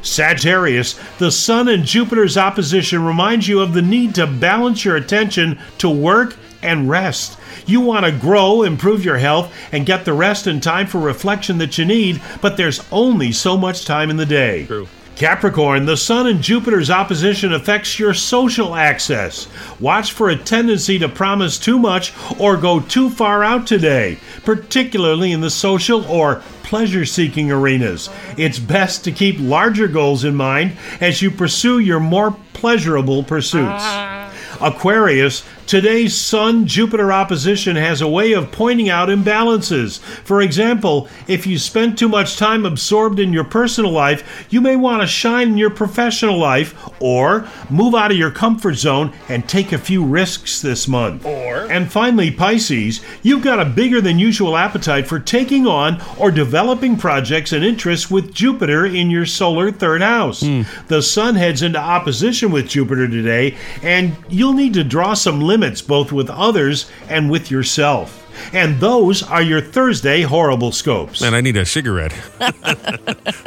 Sagittarius, the Sun and Jupiter's opposition reminds you of the need to balance your attention to work and rest. You want to grow, improve your health, and get the rest and time for reflection that you need, but there's only so much time in the day. True. Capricorn, the Sun and Jupiter's opposition affects your social access. Watch for a tendency to promise too much or go too far out today, particularly in the social or pleasure seeking arenas. It's best to keep larger goals in mind as you pursue your more pleasurable pursuits. Ah. Aquarius, today's Sun Jupiter opposition has a way of pointing out imbalances. For example, if you spend too much time absorbed in your personal life, you may want to shine in your professional life or move out of your comfort zone and take a few risks this month. Or- and finally, Pisces, you've got a bigger than usual appetite for taking on or developing projects and interests with Jupiter in your solar third house. Hmm. The Sun heads into opposition with Jupiter today, and you'll need to draw some limits both with others and with yourself. And those are your Thursday horrible scopes. Man, I need a cigarette.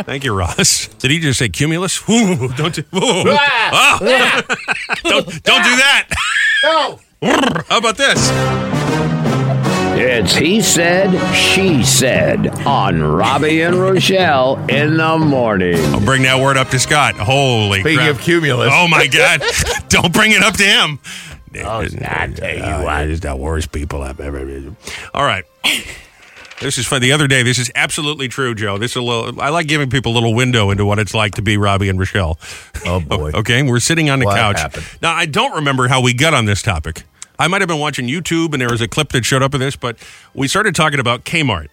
Thank you, Ross. Did he just say cumulus? Ooh, don't do, ooh. Ah! don't, don't do that. No. How about this? It's He Said, She Said on Robby and Rochelle in the morning. I'll bring that word up to Scott. Holy Speaking crap. of cumulus. Oh, my God. don't bring it up to him. Oh, I tell you Uh, what. he's the worst people I've ever. Met. All right. This is fun. The other day, this is absolutely true, Joe. This is a little. I like giving people a little window into what it's like to be Robby and Rochelle. Oh boy. Okay, we're sitting on the What couch. happened? Now, I don't remember how we got on this topic. I might have been watching YouTube and there was a clip that showed up of this, but we started talking about Kmart.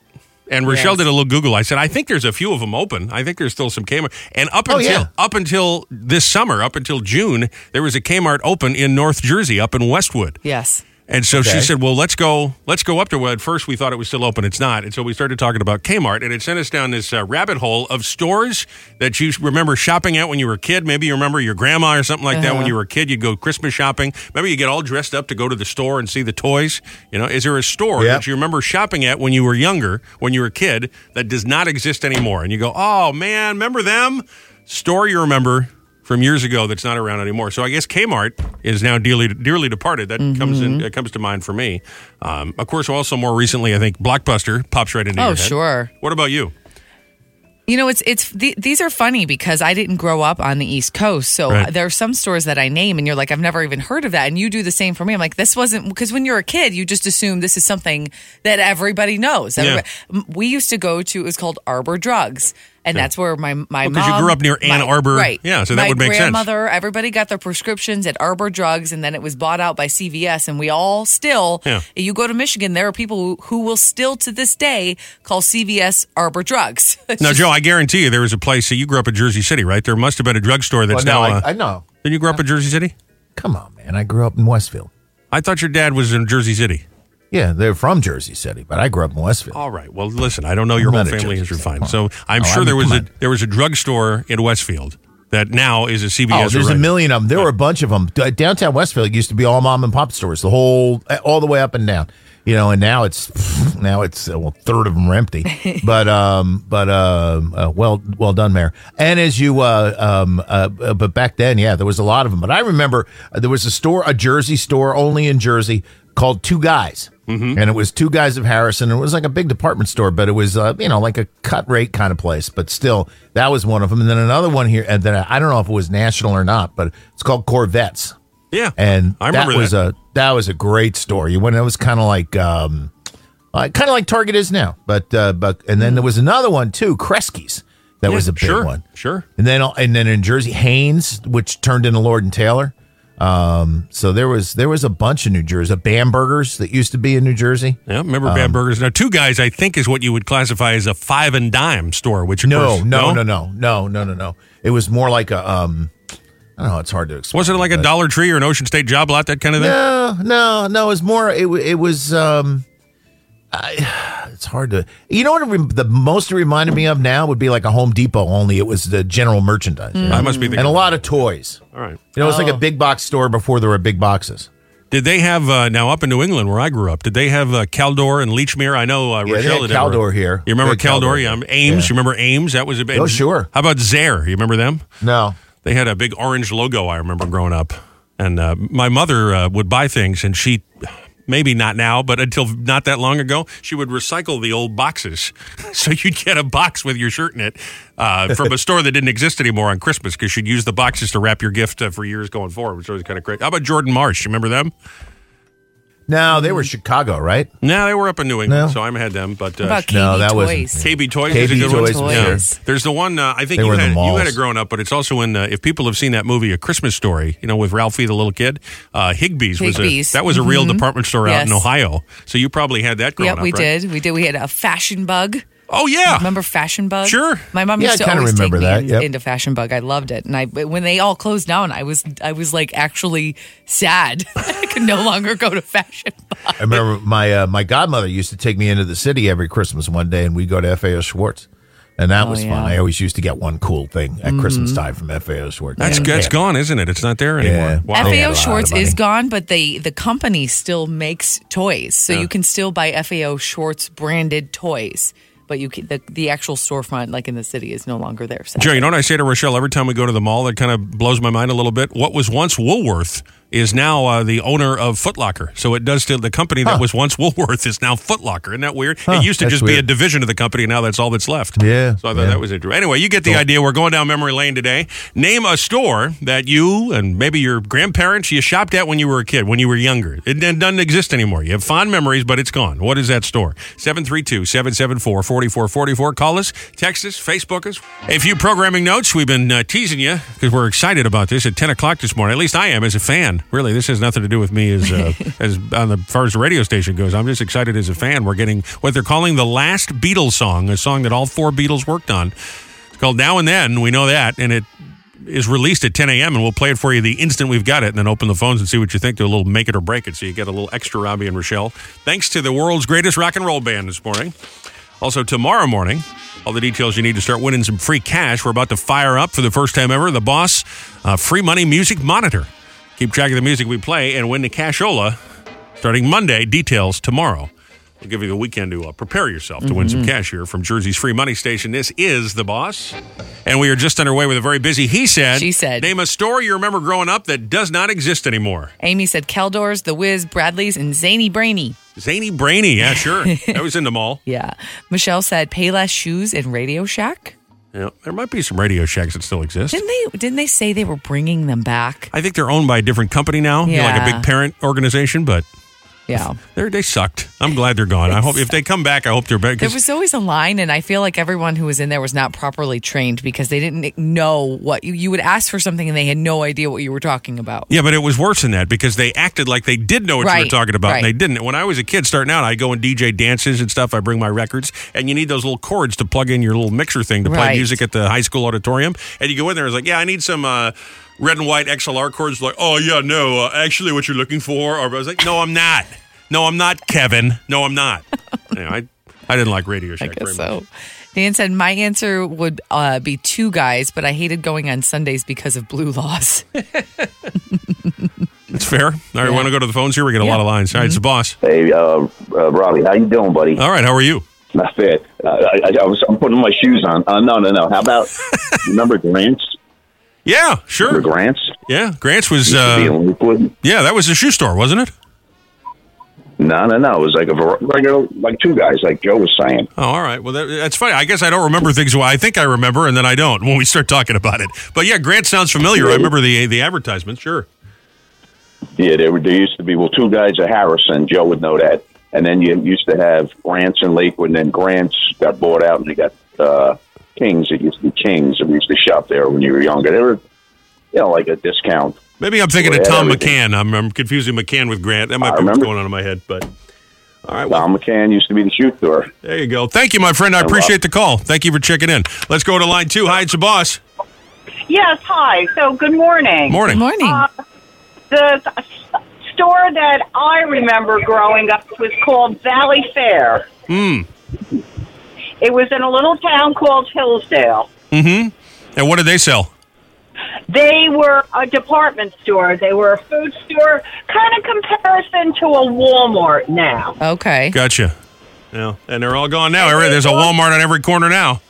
And Rochelle Yes. did a little Google. I said, I think there's a few of them open. I think there's still some Kmart. And up Oh, until yeah. up until this summer, up until June, there was a Kmart open in North Jersey, up in Westwood. Yes. And so she said, "Well, let's go. Let's go up to where at first we thought it was still open. It's not." And so we started talking about Kmart, and it sent us down this uh, rabbit hole of stores that you remember shopping at when you were a kid. Maybe you remember your grandma or something like that when Uh-huh. you were a kid. You'd go Christmas shopping. Remember, you get all dressed up to go to the store and see the toys. You know, is there a store Yep. that you remember shopping at when you were younger, when you were a kid, that does not exist anymore? And you go, "Oh man, remember them?" Store you remember from years ago that's not around anymore. So I guess Kmart is now dearly dearly departed. That comes in Mm-hmm. comes to mind for me. Um, of course, also more recently, I think Blockbuster pops right into Oh, sure. What about you? You know, it's it's th- these are funny because I didn't grow up on the East Coast, so Right. there are some stores that I name, and you're like, I've never even heard of that, and you do the same for me. I'm like, this wasn't because when you're a kid, you just assume this is something that everybody knows. Yeah. Everybody- M- We used to go to it was called Arbor Drugs, and that's where my my Well, 'cause you grew up near Ann my- Arbor. right? Yeah, so that my would make sense. grandmother, everybody got their prescriptions at Arbor Drugs, and then it was bought out by CVS, and we all still. Yeah. You go to Michigan, there are people who, who will still to this day call CVS Arbor Drugs. Now, Joe, I guarantee you there was a place. So you grew up in Jersey City, right? There must have been a drugstore that's Well, no, now. I- uh, I know. Did you grow up in Jersey City? Come on, man. I grew up in Westfield. I thought your dad was in Jersey City. Yeah, they're from Jersey City, but I grew up in Westfield. All right. Well, listen, I don't know your I'm whole family history fine. So I'm Oh, sure I'm- there was a there was a drugstore in Westfield that now is a CVS. Oh, there's a million of them. There were a bunch of them. Downtown Westfield used to be all mom and pop stores, the whole, all the way up and down. You know, and now it's now it's uh, well, a third of them are empty. but um, but um, uh, well, well done, Mayor. And as you uh, um, uh, uh, but back then, yeah, there was a lot of them. But I remember uh, there was a store, a Jersey store, only in Jersey, called Two Guys. Mm-hmm. And it was two guys of Harrison. It was like a big department store, but it was, uh, you know, like a cut rate kind of place. But still, that was one of them. And then another one here, and then I don't know if it was national or not, but it's called Korvettes. Yeah, and I remember that was that. a that was a great store. You went, it was kind of like, um, uh, kind of like Target is now. But uh, but and then there was another one too, Kresge's. That Yeah, was a big sure, one. Sure. And then and then in Jersey, Hahne's, which turned into Lord and Taylor. Um, so there was there was a bunch of New Jersey. Bambergers that used to be in New Jersey. Yeah, remember Um, Bambergers? Now, two guys, I think, is what you would classify as a five and dime store. Which No, course, no, no, no, no, no, no, no. It was more like a um. I don't know. It's hard to explain. Was it like a Dollar Tree or an Ocean State Job Lot, that kind of thing? No, no, no. It was more. It, wa- it was. um I, It's hard to. You know what? It re- the most it reminded me of now would be like a Home Depot. Only it was the general merchandise. you know? I must be thinking and a lot of toys. All right. You know, it was like Oh. a big box store before there were big boxes. Did they have uh, now up in New England where I grew up? Did they have uh, Caldor and Lechmere? I know uh, Yeah, they had had ever- Caldor here. You remember Caldor? Caldor Yeah, here. Ames. Yeah. You remember Ames? That was a big. Oh, sure. How about Zayre? You remember them? No. They had a big orange logo. I remember growing up, and uh, my mother uh, would buy things, and she. Maybe not now, but until not that long ago, she would recycle the old boxes. So you'd get a box with your shirt in it uh, from a store that didn't exist anymore on Christmas because she'd use the boxes to wrap your gift uh, for years going forward, which was kind of great. How about Jordan Marsh? You remember them? No, they were Chicago, right? No, they were up in New England, No. so I had them. But uh, What about No, that wasn't- KB Toys KB is a good Toys one. was Yeah. there. There's the one uh, I think They you were in the had, you had it growing up, but it's also in. Uh, if people have seen that movie, A Christmas Story, you know, with Ralphie the little kid, uh, Higbee's, was a that was a real Mhm. department store out in Yes. Ohio. So you probably had that growing Yep, up. we right? did. We did. We had a fashion bug. Oh yeah, Remember Fashion Bug? Sure. My mom Yeah, used to kinda always remember take me that, in- yep. into Fashion Bug. I loved it, and I when they all closed down, I was I was like actually sad. I could no longer go to Fashion Bug. I remember my uh, my godmother used to take me into the city every Christmas one day, and we'd go to FAO Schwarz, and that Oh, was yeah. fun. I always used to get one cool thing at Christmas Mhm. time from FAO Schwarz. That's Yeah. that's gone, isn't it? It's not there anymore. Yeah. Wow. They had a FAO Schwarz is gone, but they the company still makes toys, so Yeah. you can still buy FAO Schwarz branded toys. But you the the actual storefront, like in the city, is no longer there. So. Joe, you know what I say to Rochelle every time we go to the mall that kind of blows my mind a little bit? What was once Woolworth is now uh, the owner of Foot Locker. So it does still, the company that Huh. was once Woolworth is now Foot Locker. Isn't that weird? Huh, it used to just be a division of the company, and now that's all that's left. Yeah. So I thought yeah. that was interesting. Anyway, you get the idea. We're going down memory lane today. Name a store that you and maybe your grandparents you shopped at when you were a kid, when you were younger. It, it doesn't exist anymore. You have fond memories, but it's gone. What is that store? 732 774 4444. Call us, text us, Facebook us. A few programming notes. We've been uh, teasing you because we're excited about this at 10 o'clock this morning. At least I am as a fan. Really, this has nothing to do with me as, uh, as on the, far as the radio station goes. I'm just excited as a fan. We're getting what they're calling the last Beatles song, a song that all four Beatles worked on. It's called Now and Then. We know that. And it is released at 10 a.m. and we'll play it for you the instant we've got it and then open the phones and see what you think. Do a little make it or break it so you get a little extra Robby and Rochelle. Thanks to the world's greatest rock and roll band this morning. Also, tomorrow morning, all the details you need to start winning some free cash. We're about to fire up for the first time ever the Boss uh, Free Money Music Monitor. Keep track of the music we play and win the cashola starting Monday. Details tomorrow. We'll give you the weekend to uh, prepare yourself to win some cash here from Jersey's free money station. This is The Boss. And we are just underway with a very busy He Said. She Said. Name a store you remember growing up that does not exist anymore. Amy said Caldor's, The Wiz, Bradley's, and Zany Brainy. Zany Brainy. Yeah, sure. that was in the mall. Yeah. Michelle said Payless Shoes and Radio Shack. Yeah, there might be some Radio Shacks that still exist. Didn't they? Didn't they say they were bringing them back? I think they're owned by a different company now, you know, like a Yeah. big parent organization, but Yeah. they they sucked. I'm glad they're gone. I hope if they come back, I hope they're back. There was always a line, and I feel like everyone who was in there was not properly trained because they didn't know what you, you would ask for something and they had no idea what you were talking about. Yeah, but it was worse than that because they acted like they did know what you were talking about, and they didn't. When I was a kid starting out, I go and DJ dances and stuff. I bring my records, and you need those little cords to plug in your little mixer thing to play Right. music at the high school auditorium. And you go in there, it's like, yeah, I need some uh, red and white XLR cords. Like, oh yeah, no, uh, actually, what you're looking for? Or I was like, no, I'm not. No, I'm not, Kevin. No, I'm not. You know, I I didn't like Radio I Shack very guess much. so. Dan said my answer would uh, be two guys, but I hated going on Sundays because of blue laws. It's fair. All right, want to go to the phones here? We get a lot of lines. All right, it's the boss. Hey, uh, uh, Robby, how you doing, buddy? All right, how are you? Not bad. Uh, I, I, I was, I'm putting my shoes on. Uh, no, no, no. How about remember Grants? Yeah, sure. Grants? Yeah, Grants was. Used to be Uh, yeah, that was a shoe store, wasn't it? No, no, no. It was like a like like two guys, like Joe was saying. Oh, all right. Well, that, that's funny. I guess I don't remember things. Well, I think I remember, and then I don't when we start talking about it. But yeah, Grant sounds familiar. I remember the the advertisement. Sure. Yeah, there were there used to be well two guys at Harrison. Joe would know that. And then you used to have Grants and Lakewood, and then Grants got bought out, and they got uh, Kings. It used to be Kings, and we used to shop there when you were younger. They were, you know, like a discount. Maybe I'm thinking of Tom everything. McAn. I'm, I'm confusing McAn with Grant. That might I be what's going on in my head. But all right. Well, Thom McAn used to be the shoe store. there you go. Thank you, my friend. I No appreciate the call. Thank you for checking in. Let's go to line two. Hi, it's the boss. Yes, hi. So, good morning. Morning. Good morning. Uh, the store that I remember growing up was called Valley Fair. Hmm. It was in a little town called Hillsdale. Mm-hmm. And what did they sell? They were a department store. They were a food store, kind of comparison to a Walmart now. Okay. Gotcha. Yeah, and they're all gone now. There's a Walmart on every corner now.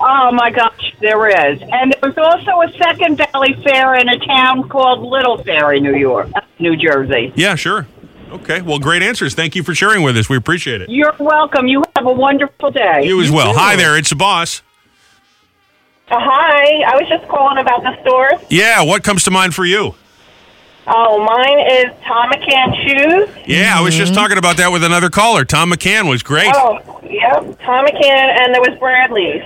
Oh my gosh, there is. And there was also a second Valley Fair in a town called Little Ferry, New York, New Jersey. Yeah, sure. Okay. Well, great answers. Thank you for sharing with us. We appreciate it. You're welcome. You have a wonderful day. You as well. Hi there. It's the boss. Uh, hi, I was just calling about the stores. Yeah. What comes to mind for you? Oh, mine is Thom McAn Shoes. Yeah, I was just talking about that with another caller. Thom McAn was great. Oh, yep, Thom McAn, and there was Bradley's.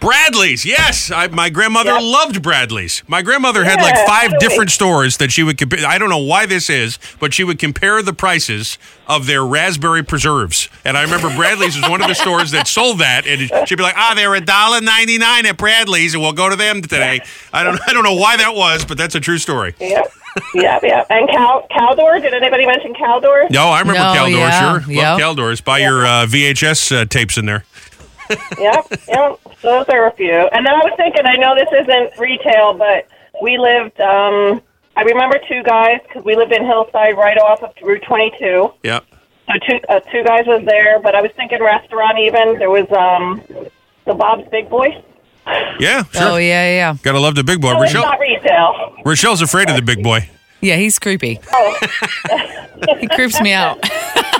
Bradley's, yes. I, my grandmother loved Bradley's. My grandmother had like five really. different stores that she would compare. I don't know why this is, but she would compare the prices of their raspberry preserves. And I remember Bradley's was one of the stores that sold that, and she'd be like, "Ah, they're a dollar ninety nine at Bradley's, and we'll go to them today." I don't, I don't know why that was, but that's a true story. Yep, yep, yep. And Cal Caldor. Did anybody mention Caldor? No, I remember No, Caldor. yeah, Sure, yep. love Caldor's. Buy your uh, VHS uh, tapes in there. Yep, yep. Those are a few. And then I was thinking, I know this isn't retail, but we lived. um I remember two guys because we lived in Hillside, right off of Route 22. Yep. So two uh, two guys was there, but I was thinking restaurant even. There was um the Bob's Big Boy. Yeah, sure. Oh yeah, yeah. Gotta love the big boy. So it's Rochelle, not retail. Rochelle's afraid of the big boy. Yeah, he's creepy. Oh. he creeps me out.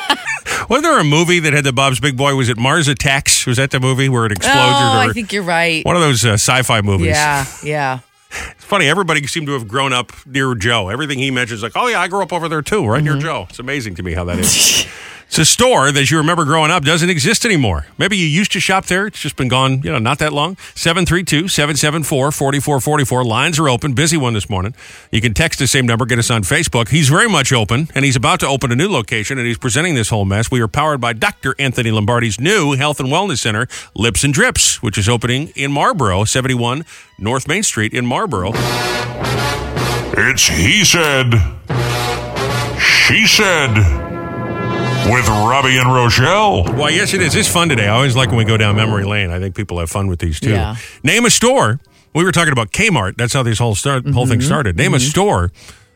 Was there a movie that had the Bob's Big Boy? Was it Mars Attacks? Was that the movie where it Oh, exploded? I think you're right. one of those uh, sci-fi movies. Yeah, yeah. It's funny. Everybody seemed to have grown up near Joe. Everything he mentions, like, oh yeah, I grew up over there too, right near Joe. It's amazing to me how that is. it's a store that you remember growing up doesn't exist anymore. Maybe you used to shop there. It's just been gone, you know, not that long. 732-774-4444. Lines are open. Busy one this morning. You can text the same number. Get us on Facebook. He's very much open, and he's about to open a new location, and he's presenting this whole mess. We are powered by Dr. Anthony Lombardi's new health and wellness center, Lips and Drips, which is opening in Marlboro, 71 North Main Street in Marlboro. It's He Said, She Said, with Robby and Rochelle. Well, yes, it is. It's fun today. I always like when we go down memory lane. I think people have fun with these too. Yeah. Name a store. We were talking about Kmart. That's how this whole start, whole thing Mhm. started. Name a store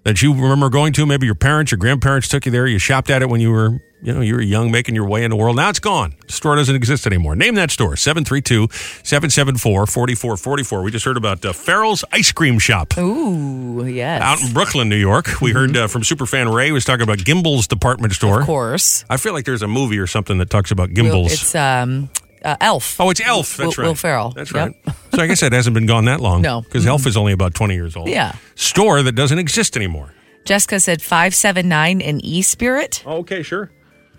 that you remember going to. Maybe your parents, your grandparents took you there. You shopped at it when you were, you know, you were young, making your way in the world. Now it's gone. The store doesn't exist anymore. Name that store. 732-774-4444. We just heard about uh, Farrell's Ice Cream Shop. Ooh, yes. Out in Brooklyn, New York. We heard uh, from Superfan Ray was talking about Gimbel's department store. Of course. I feel like there's a movie or something that talks about Well, It's um uh, Elf. Oh, it's Elf. That's Will, right. Will Ferrell. That's Yep. right. So I guess that hasn't been gone that long. No. Because Elf is only about 20 years old. Yeah. Store that doesn't exist anymore. Jessica said 579 and E Spirit. Oh, okay, sure.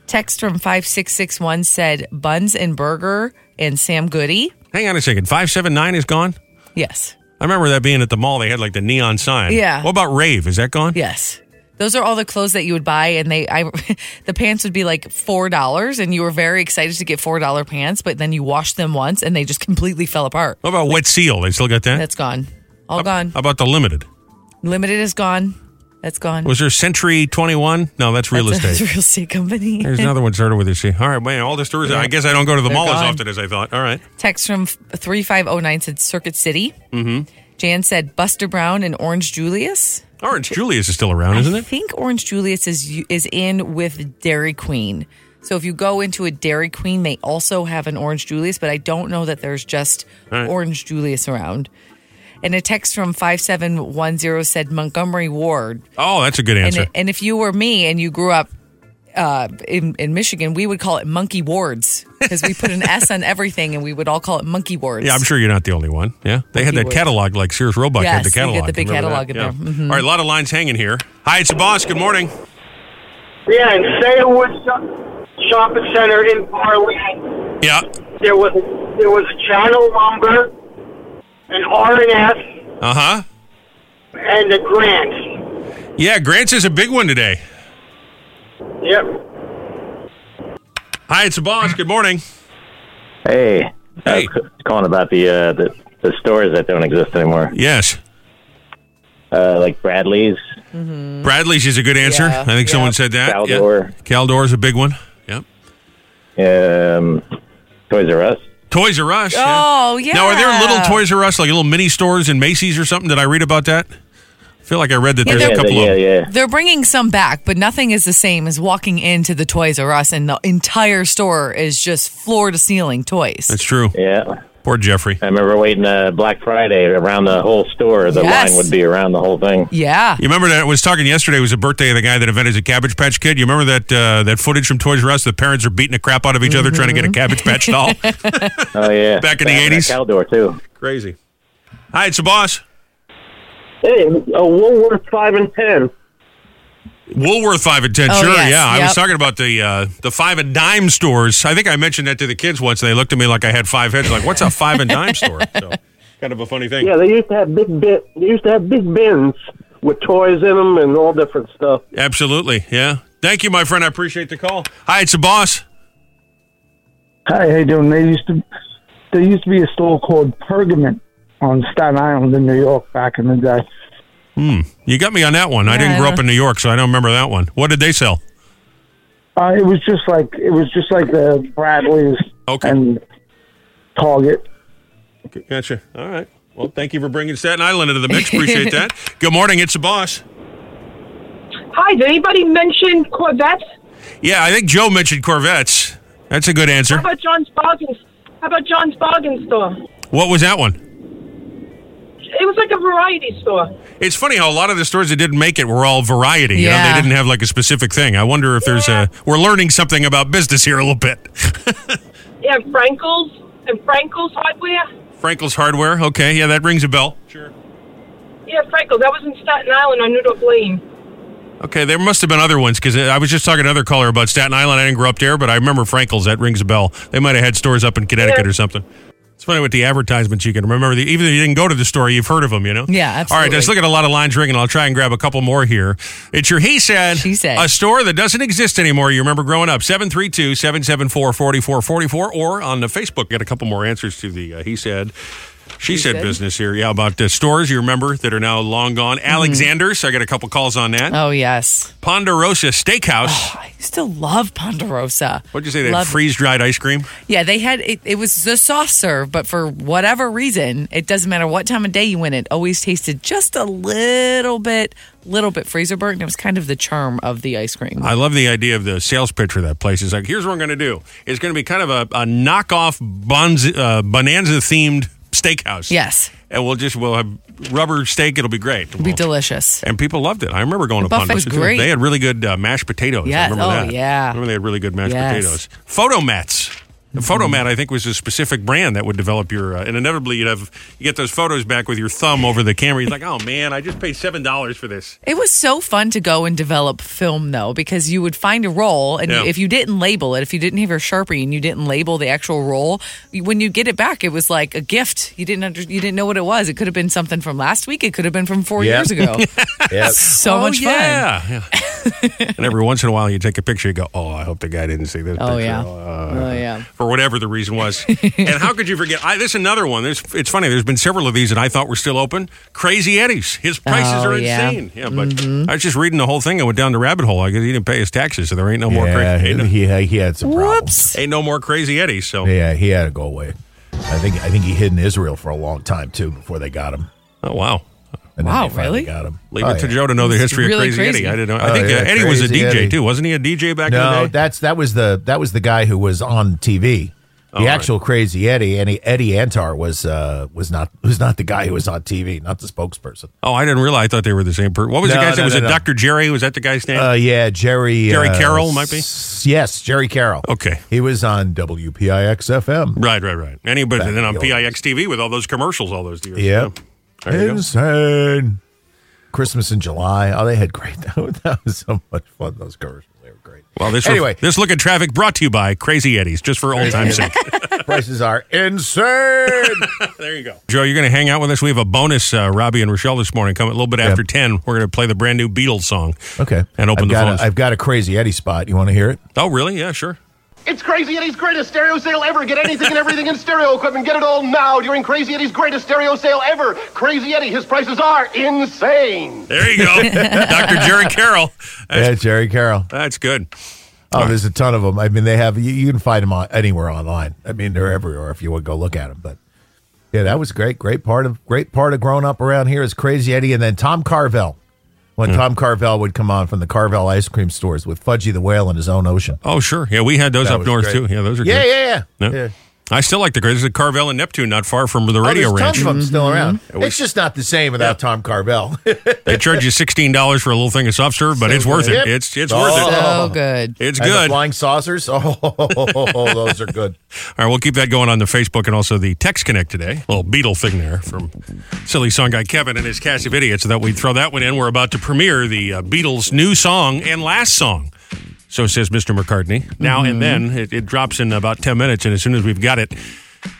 Text from 5661 said Buns and Burger and Sam Goody. Hang on a second. 579 is gone? Yes. I remember that being at the mall. They had like the neon sign. Yeah. What about Rave? Is that gone? Yes. Those are all the clothes that you would buy, and they, I, the pants would be like four dollars, and you were very excited to get four dollar pants, but then you washed them once, and they just completely fell apart. What about Wet Seal? They still got that? That's gone, all gone. How about the Limited? Limited is gone. That's gone. Was there Century 21? No, that's real That's estate. that's a real estate company. There's another one started with a C. All right, man, all the stores. Yeah. I guess I don't go to the They're mall as often as I thought. All right. Text from three five zero nine said Circuit City. Mm-hmm. Jan said Buster Brown and Orange Julius. Orange Julius is still around, isn't it? I think Orange Julius is is in with Dairy Queen. So if you go into a Dairy Queen, they also have an Orange Julius, but I don't know that there's just right. Orange Julius around. And a text from 5710 said Montgomery Ward. Oh, that's a good answer. And, and if you were me and you grew up uh, in, in Michigan, we would call it Monkey Wards because we put an S on everything and we would all call it Monkey Wards. yeah, I'm sure you're not the only one. Yeah, they had that Monkey catalog like Sears Roebuck had the they get catalog. the big Remember catalog that? in Yeah. there. Mhm. All right, a lot of lines hanging here. Hi, it's the boss. Good morning. Yeah, in Saywood Shop- Shopping Center in Parlee, Yeah. there was there was a Channel Lumber, an R and F. Uh huh. and a Grant. Yeah, Grant's is a big one today. Yep. Hi, it's the boss. Good morning. Hey. Hey. calling about the, uh, the the stores that don't exist anymore. Yes. Uh, like Bradley's. Bradley's is a good answer. Yeah, I think yeah. someone said that. Caldor. Yeah. Caldor is a big one. Yep. Um, Toys R Us. Toys R Us. Oh, yeah. Now, are there little Toys R Us, like little mini stores in Macy's or something? Did I read about that? I feel like I read that Yeah, there's a they're- couple of them. yeah. They're bringing some back, but nothing is the same as walking into the Toys R Us and the entire store is just floor to ceiling toys. That's true. Yeah. Poor Jeffrey. I remember waiting uh, Black Friday around the whole store. The Yes. line would be around the whole thing. Yeah. You remember that I was talking yesterday It was the birthday of the guy that invented the Cabbage Patch Kid. You remember that uh, that footage from Toys R Us? The parents are beating the crap out of each other trying to get a Cabbage Patch doll. Oh yeah. Back in the 80s? Caldor too. Crazy. Hi, it's the boss. Hey, uh, Woolworth five and ten. Woolworth five and ten. Oh, sure, yes. yeah. I was talking about the uh, the five and dime stores. I think I mentioned that to the kids once. They looked at me like I had five heads. Like, what's a five and dime store? So, kind of a funny thing. Yeah, they used to have big bit. They used to have big bins with toys in them and all different stuff. Absolutely. Yeah. Thank you, my friend. I appreciate the call. Hi, it's the boss. Hi, how you doing? There used to there used to be a store called Pergament on Staten Island in New York back in the day. Hmm. You got me on that one. I didn't grow know. up in New York, so I don't remember that one. What did they sell? Uh, it was just like it was just like the Bradleys and Target. Okay, gotcha. All right. Well, thank you for bringing Staten Island into the mix. Appreciate that. Good morning. It's the boss. Hi, did anybody mention Korvettes? Yeah, I think Joe mentioned Korvettes. That's a good answer. How about John's Bargain? How about John's Bargain Store? What was that one? It was like a variety store. It's funny how a lot of the stores that didn't make it were all variety. You know, Yeah. they didn't have like a specific thing. I wonder if there's a. We're learning something about business here a little bit. Yeah, Frankel's and Frankel's Hardware. Frankel's Hardware. Okay, yeah, that rings a bell. Sure. Yeah, Frankel's. That was in Staten Island on New York Lane. Okay, there must have been other ones because uh, I was just talking to another caller about Staten Island. I didn't grow up there, but I remember Frankel's. That rings a bell. They might have had stores up in Connecticut Yeah. or something. It's funny with the advertisements. You can remember, the, even if you didn't go to the store, you've heard of them, you know? Yeah, absolutely. All right, let's look at a lot of lines ringing. I'll try and grab a couple more here. It's your He Said. She Said. A store that doesn't exist anymore. You remember growing up. 732 774 4444. Or on the Facebook, get a couple more answers to the uh, He Said. She, said, said. business here. Yeah, about the stores you remember that are now long gone. Alexander's. I got a couple calls on that. Mm-hmm. Oh, yes. Ponderosa Steakhouse. I still love Ponderosa. What'd you say? Love- freeze dried ice cream? Yeah, they had it, it was a soft serve, but for whatever reason, it doesn't matter what time of day you went, it always tasted just a little bit, little bit freezer burnt. It was kind of the charm of the ice cream. I love the idea of the sales pitch for that place. It's like, here's what I'm going to do. It's going to be kind of a, a knockoff uh, bonanza themed steakhouse. Yes. And we'll just, we'll have rubber steak. It'll be great. It'd be delicious. And people loved it. I remember going The to buffet was great. They had really good uh, mashed potatoes. Yes. I remember Oh, that. yeah. I remember they had really good mashed Yes. potatoes. Fotomats. The Fotomat, I think, was a specific brand that would develop your, uh, and inevitably you'd have you get those photos back with your thumb over the camera. You're like, oh man, I just paid seven dollars for this. It was so fun to go and develop film though, because you would find a roll, and Yeah. if you didn't label it, if you didn't have your sharpie and you didn't label the actual roll, you- when you get it back, it was like a gift. You didn't under, you didn't know what it was. It could have been something from last week. It could have been from four Yeah. years ago. Yep. so Oh, much fun. yeah, yeah. and every once in a while, you take a picture. You go, "Oh, I hope the guy didn't see this." Oh picture. yeah. Uh, oh yeah. for whatever the reason was. and how could you forget? I, this is another one. There's, it's funny. There's been several of these that I thought were still open. Crazy Eddie's. His prices Oh, are yeah. insane. Yeah, but mm-hmm. I was just reading the whole thing. I went down the rabbit hole. I guess he didn't pay his taxes, so there ain't no more Yeah, crazy. Ain't no, he, he had some problems. Whoops. ain't no more crazy Eddie's. So Yeah, he had to go away. I think I think he hid in Israel for a long time too before they got him. oh wow. And Wow, they really? Got him. Leave Oh, it to yeah. Joe to know the history really of Crazy, crazy. Eddie. I didn't know. I Oh, think yeah, uh, Eddie was a DJ Eddie. too, wasn't he? A DJ back in No, the day. that's that was the that was the guy who was on TV. The Oh, right. actual Crazy Eddie, and Eddie Antar was uh was not was not the guy who was on TV, not the spokesperson. Oh, I didn't realize. I thought they were the same person. What was the guy's no, name? Was no, it no. Dr. Jerry? Was that the guy's name? Uh, yeah, Jerry Jerry uh, Carroll might be? s- Yes, Jerry Carroll. Okay. he was on WPIX FM. right, right, right. Anybody then on in PIX TV with all those commercials all those years. Yep. Yeah. There. Insane. Christmas in July. Oh, they had great. That was so much fun. Those commercials. They were great. Well, this Anyway. this look at traffic brought to you by Crazy Eddie's, just for old time's sake. Prices are insane. there you go, Joe. You're going to hang out with us. We have a bonus, uh, Robby and Rochelle this morning. Coming a little bit after ten. We're going to play the brand new Beatles song. okay. And open I've the got phones. A, I've got a crazy Eddie spot. You want to hear it? Oh, really? Yeah, sure. It's Crazy Eddie's greatest stereo sale ever. Get anything and everything in stereo equipment. Get it all now during Crazy Eddie's greatest stereo sale ever. Crazy Eddie, his prices are insane. There you go, Dr. Jerry Carroll. That's, yeah, Jerry Carroll. that's good. Oh, there's a ton of them. I mean, they have you, you can find them on, anywhere online. I mean, they're everywhere if you would go look at them. But yeah, that was great. Great part of great part of growing up around here is Crazy Eddie, and then Tom Carvel. When Hmm. Tom Carvel would come on from the Carvel ice cream stores with Fudgie the Whale in his own ocean. Oh, sure. Yeah, we had those That up north great. too. Yeah, those are Yeah, good. yeah, yeah. Yeah. Yeah. I still like the greatest. There's a Carvel and Neptune, not far from the Oh, radio there's ranch. tons of them still around. It was- It's just not the same without Tom Carvel. They charge you sixteen dollars for a little thing of soft serve, but So it's worth good. it. It's it's Oh. worth it. So good. It's And good. All flying saucers. Oh, those are good. All right, we'll keep that going on the Facebook and also the text connect today. little Beatle thing there from silly song guy Kevin and his cast of idiots. So that we throw that one in. We're about to premiere the uh, Beatles' new song and last song. So says Mr. McCartney. Now and then it, it drops in about ten minutes, and as soon as we've got it.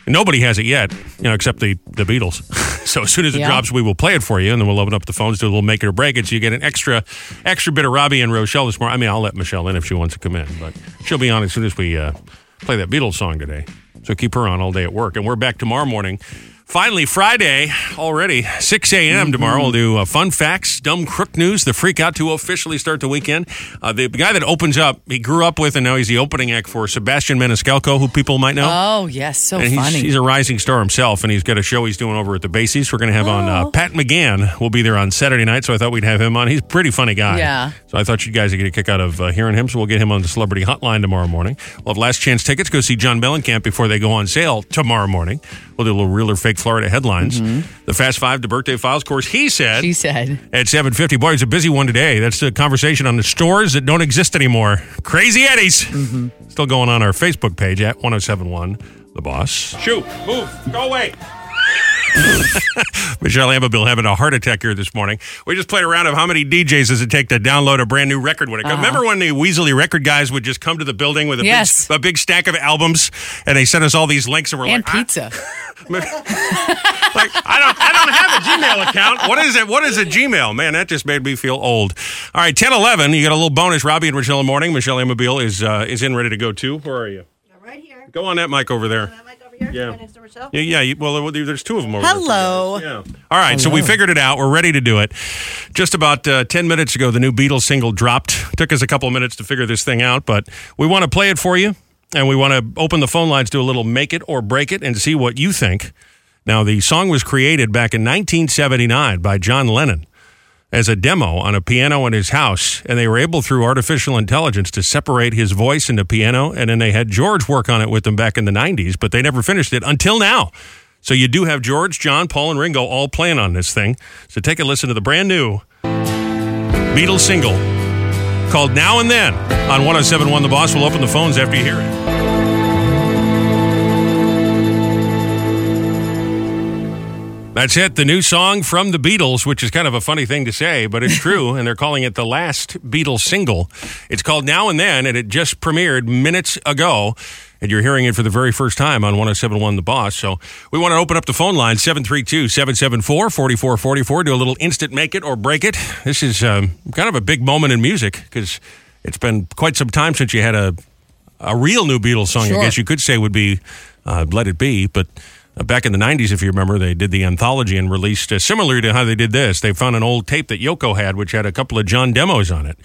Nobody has it yet, you know, except the, the Beatles. so as soon as it Yeah. drops, we will play it for you, and then we'll open up the phones, do a little make it or break it, so you get an extra extra bit of Robby and Rochelle this morning. I mean, I'll let Michelle in if she wants to come in, but she'll be on as soon as we uh, play that Beatles song today. So keep her on all day at work, and we're back tomorrow morning. Finally, Friday already, 6 a.m. tomorrow. We'll do uh, fun facts, dumb crook news, the freak out to officially start the weekend. Uh, the guy that opens up, he grew up with, and now he's the opening act for Sebastian Maniscalco, who people might know. Oh yes, so and he's, funny. he's a rising star himself, and he's got a show he's doing over at the Basies. We're going to have on uh, Oh. Pat McGann. will be there on Saturday night, so I thought we'd have him on. He's a pretty funny guy. Yeah. So I thought you guys would get a kick out of uh, hearing him. So we'll get him on the Celebrity Hotline tomorrow morning. We'll have last chance tickets. Go see John Mellencamp before they go on sale tomorrow morning. We'll do a little real or fake Florida headlines. Mm-hmm. The Fast Five, the birthday files. Of course, he said she said. at 7.50. Boy, it's a busy one today. That's the conversation on the stores that don't exist anymore. Crazy Eddies. Mm-hmm. Still going on our Facebook page at 1071 The Boss. Shoot, move, go away. Michelle Amabile having a heart attack here this morning. We just played a round of how many DJs does it take to download a brand new record when it comes. Uh-huh. Remember when the Weasley record guys would just come to the building with a, Yes. big, a big stack of albums and they sent us all these links and we're And like, "Ah, pizza. like I don't I don't have a Gmail account. What is it? What is a Gmail? Man, that just made me feel old. All right, 10 11, you got a little bonus. Robby and Rochelle in the morning. Michelle Amabile is uh, is in ready to go too. Where are you? Right here. Go on that mic over there. Yeah. Next to Rochelle. Yeah, yeah. you- Well, there- there's two of them over there. Hello. Yeah. All right, so we figured it out. We're ready to do it. Just about uh, 10 minutes ago, the new Beatles single dropped. Took us a couple of minutes to figure this thing out, but we want to play it for you, and we want to open the phone lines, do a little make it or break it, and see what you think. Now, the song was created back in 1979 by John Lennon as a demo on a piano in his house, and they were able through artificial intelligence to separate his voice the piano, and then they had George work on it with them back in the 90s, but they never finished it until now. So you do have George, John, Paul, and Ringo all playing on this thing. So take a listen to the brand new Beatles single called Now and Then on 1071 The Boss. We'll open the phones after you hear it. That's it. The new song from the Beatles, which is kind of a funny thing to say, but it's true. and they're calling it the last Beatles single. It's called Now and Then, and it just premiered minutes ago. And you're hearing it for the very first time on 1071 The Boss. So we want to open up the phone line 732 774 4444. Do a little instant make it or break it. This is um, kind of a big moment in music because it's been quite some time since you had a, a real new Beatles song, Sure. I guess you could say would be uh, Let It Be. But back in the 90s, if you remember, they did the anthology and released, uh, similar to how they did this, they found an old tape that Yoko had, which had a couple of John demos on it.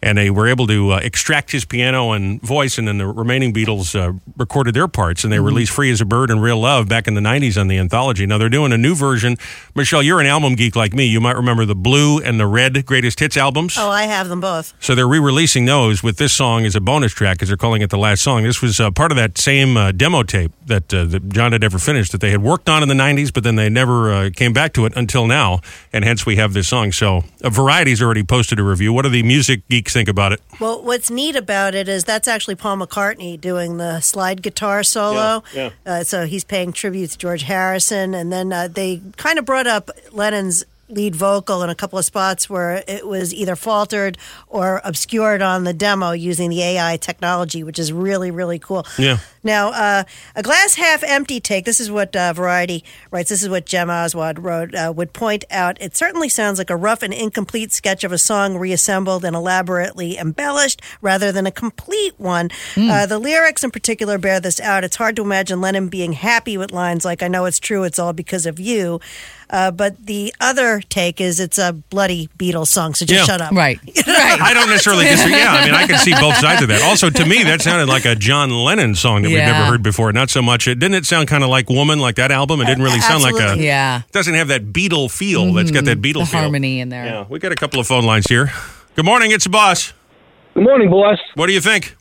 And they were able to uh, extract his piano and voice, and then the remaining Beatles uh, recorded their parts, and they released "Free as a Bird" and "Real Love" back in the '90s on the anthology. Now they're doing a new version. Michelle, you're an album geek like me. You might remember the blue and the red greatest hits albums. Oh, I have them both. So they're re-releasing those with this song as a bonus track, as they're calling it the last song. This was uh, part of that same uh, demo tape that, uh, that John had ever finished that they had worked on in the '90s, but then they never uh, came back to it until now, and hence we have this song. So Variety's already posted a review. What are the music geeks think about it? Well, what's neat about it is that's actually Paul McCartney doing the slide guitar solo. Yeah, Uh, so he's paying tribute to George Harrison, and then uh, they kind of brought up Lennon's lead vocal in a couple of spots where it was either faltered or obscured on the demo using the AI technology, which is really really cool. Yeah. Now, uh, a glass half empty take, this is what uh, Variety writes, this is what Jem Aswad wrote, uh, would point out it certainly sounds like a rough and incomplete sketch of a song reassembled and elaborately embellished rather than a complete one. Uh, the lyrics in particular bear this out. It's hard to imagine Lennon being happy with lines like, I know it's true, it's all because of you. Uh, but the other take is it's a bloody Beatles song, so just Yeah. shut up. Right. Right. I don't necessarily disagree. Yeah, I mean, I can see both sides of that. Also, to me, that sounded like a John Lennon song that we've never heard before. Not so much. It didn't it sound kind of like "Woman," like that album. It didn't really sound like a. Yeah. It doesn't have that Beatle feel. That's got that Beatle The feel. harmony in there. Yeah, we got a couple of phone lines here. Good morning, it's the boss. Good morning, boss. What do you think?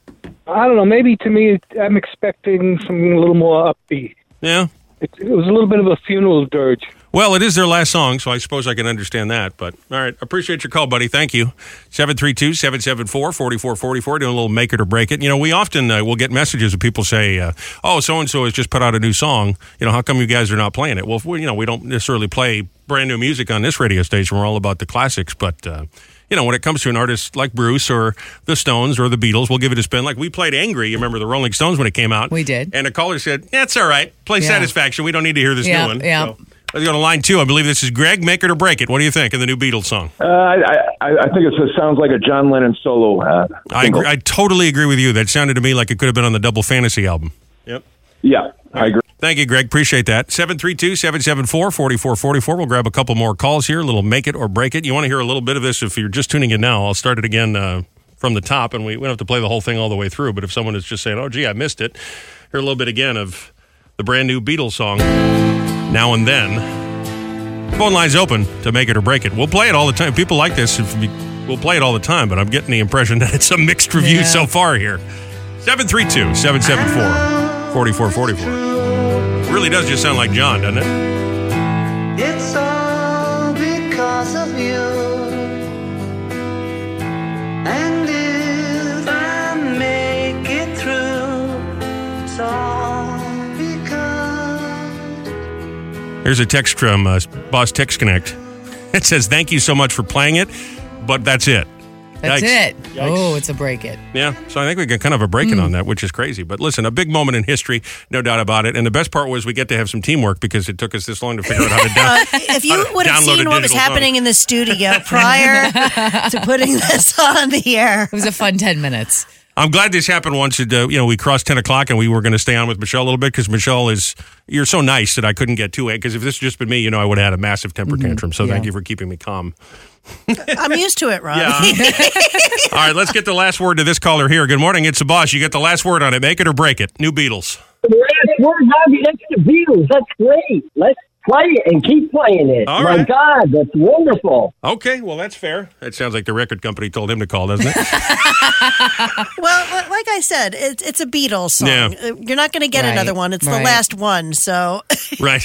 I don't know. Maybe to me, I'm expecting something a little more upbeat. Yeah. It, it was a little bit of a funeral dirge. Well, it is their last song, so I suppose I can understand that. But all right, appreciate your call, buddy. Thank you. 732 774 4444. Doing a little make it or break it. You know, we often uh, will get messages of people say, uh, oh, so and so has just put out a new song. You know, how come you guys are not playing it? Well, we, you know, we don't necessarily play brand new music on this radio station. We're all about the classics. But, uh, you know, when it comes to an artist like Bruce or the Stones or the Beatles, we'll give it a spin. Like we played Angry. You remember the Rolling Stones when it came out? We did. And a caller said, That's all right. Play Yeah. Satisfaction. We don't need to hear this Yeah, new one. yeah. So, let's go to line two. I believe this is Greg. Make it or break it. What do you think of the new Beatles song? Uh, I, I, I think it sounds like a John Lennon solo. Uh, I, agree, I totally agree with you. That sounded to me like it could have been on the Double Fantasy album. Yep. yeah, I agree. Thank you, Greg. Appreciate that. 732 774 4444. We'll grab a couple more calls here. A little make it or break it. You want to hear a little bit of this if you're just tuning in now. I'll start it again uh, from the top, and we, we don't have to play the whole thing all the way through. But if someone is just saying, oh, gee, I missed it, hear a little bit again of the brand new Beatles song, Now and Then. Phone line's open to make it or break it. We'll play it all the time. People like this. If we, we'll play it all the time, but I'm getting the impression that it's a mixed review Yeah. so far here. 732 774 4444. Really does just sound like John, doesn't it? It's all because of you. Because. Here's a text from uh, Boss Text Connect. It says, Thank you so much for playing it, but that's it. That's Yikes. it. Oh, it's a break it. Yeah, so I think we got kind of a break in on that, which is crazy. But listen, a big moment in history, no doubt about it. And the best part was we get to have some teamwork because it took us this long to figure out how to down. Uh, if you would have seen what was digital happening in the studio prior to putting this on the air, It was a fun 10 minutes. I'm glad this happened once. It, uh, you know, we crossed 10 o'clock and we were going to stay on with Michelle a little bit because Michelle is, you're so nice that I couldn't get too angry. Because if this had just been me, you know, I would have had a massive temper tantrum. So thank you for keeping me calm. I'm used to it, Rob. All right, let's get the last word to this caller here. Good morning. It's the boss. You get the last word on it. Make it or break it. New Beatles. Last word, Bobby. That's the Beatles. That's great. Let's play it and keep playing it. All My right. God, that's wonderful. Okay, well, that's fair. That sounds like the record company told him to call, doesn't it? well, like I said, it's, it's a Beatles song. Yeah. Uh, you're not going to get right, another one. It's right. the last one, so. right.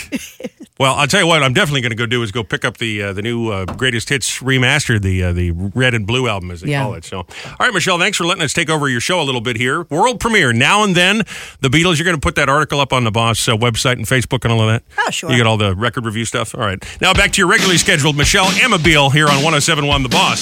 Well, I'll tell you what. I'm definitely going to go do is go pick up the uh, the new uh, greatest hits remastered, the uh, the red and blue album as they yeah. call it. So, all right, Michelle, thanks for letting us take over your show a little bit here. World premiere now and then. The Beatles. You're going to put that article up on the Boss uh, website and Facebook and all of that. Oh, sure. You get all the record review stuff? All right. Now back to your regularly scheduled Michelle Amabile here on 1071 The Boss.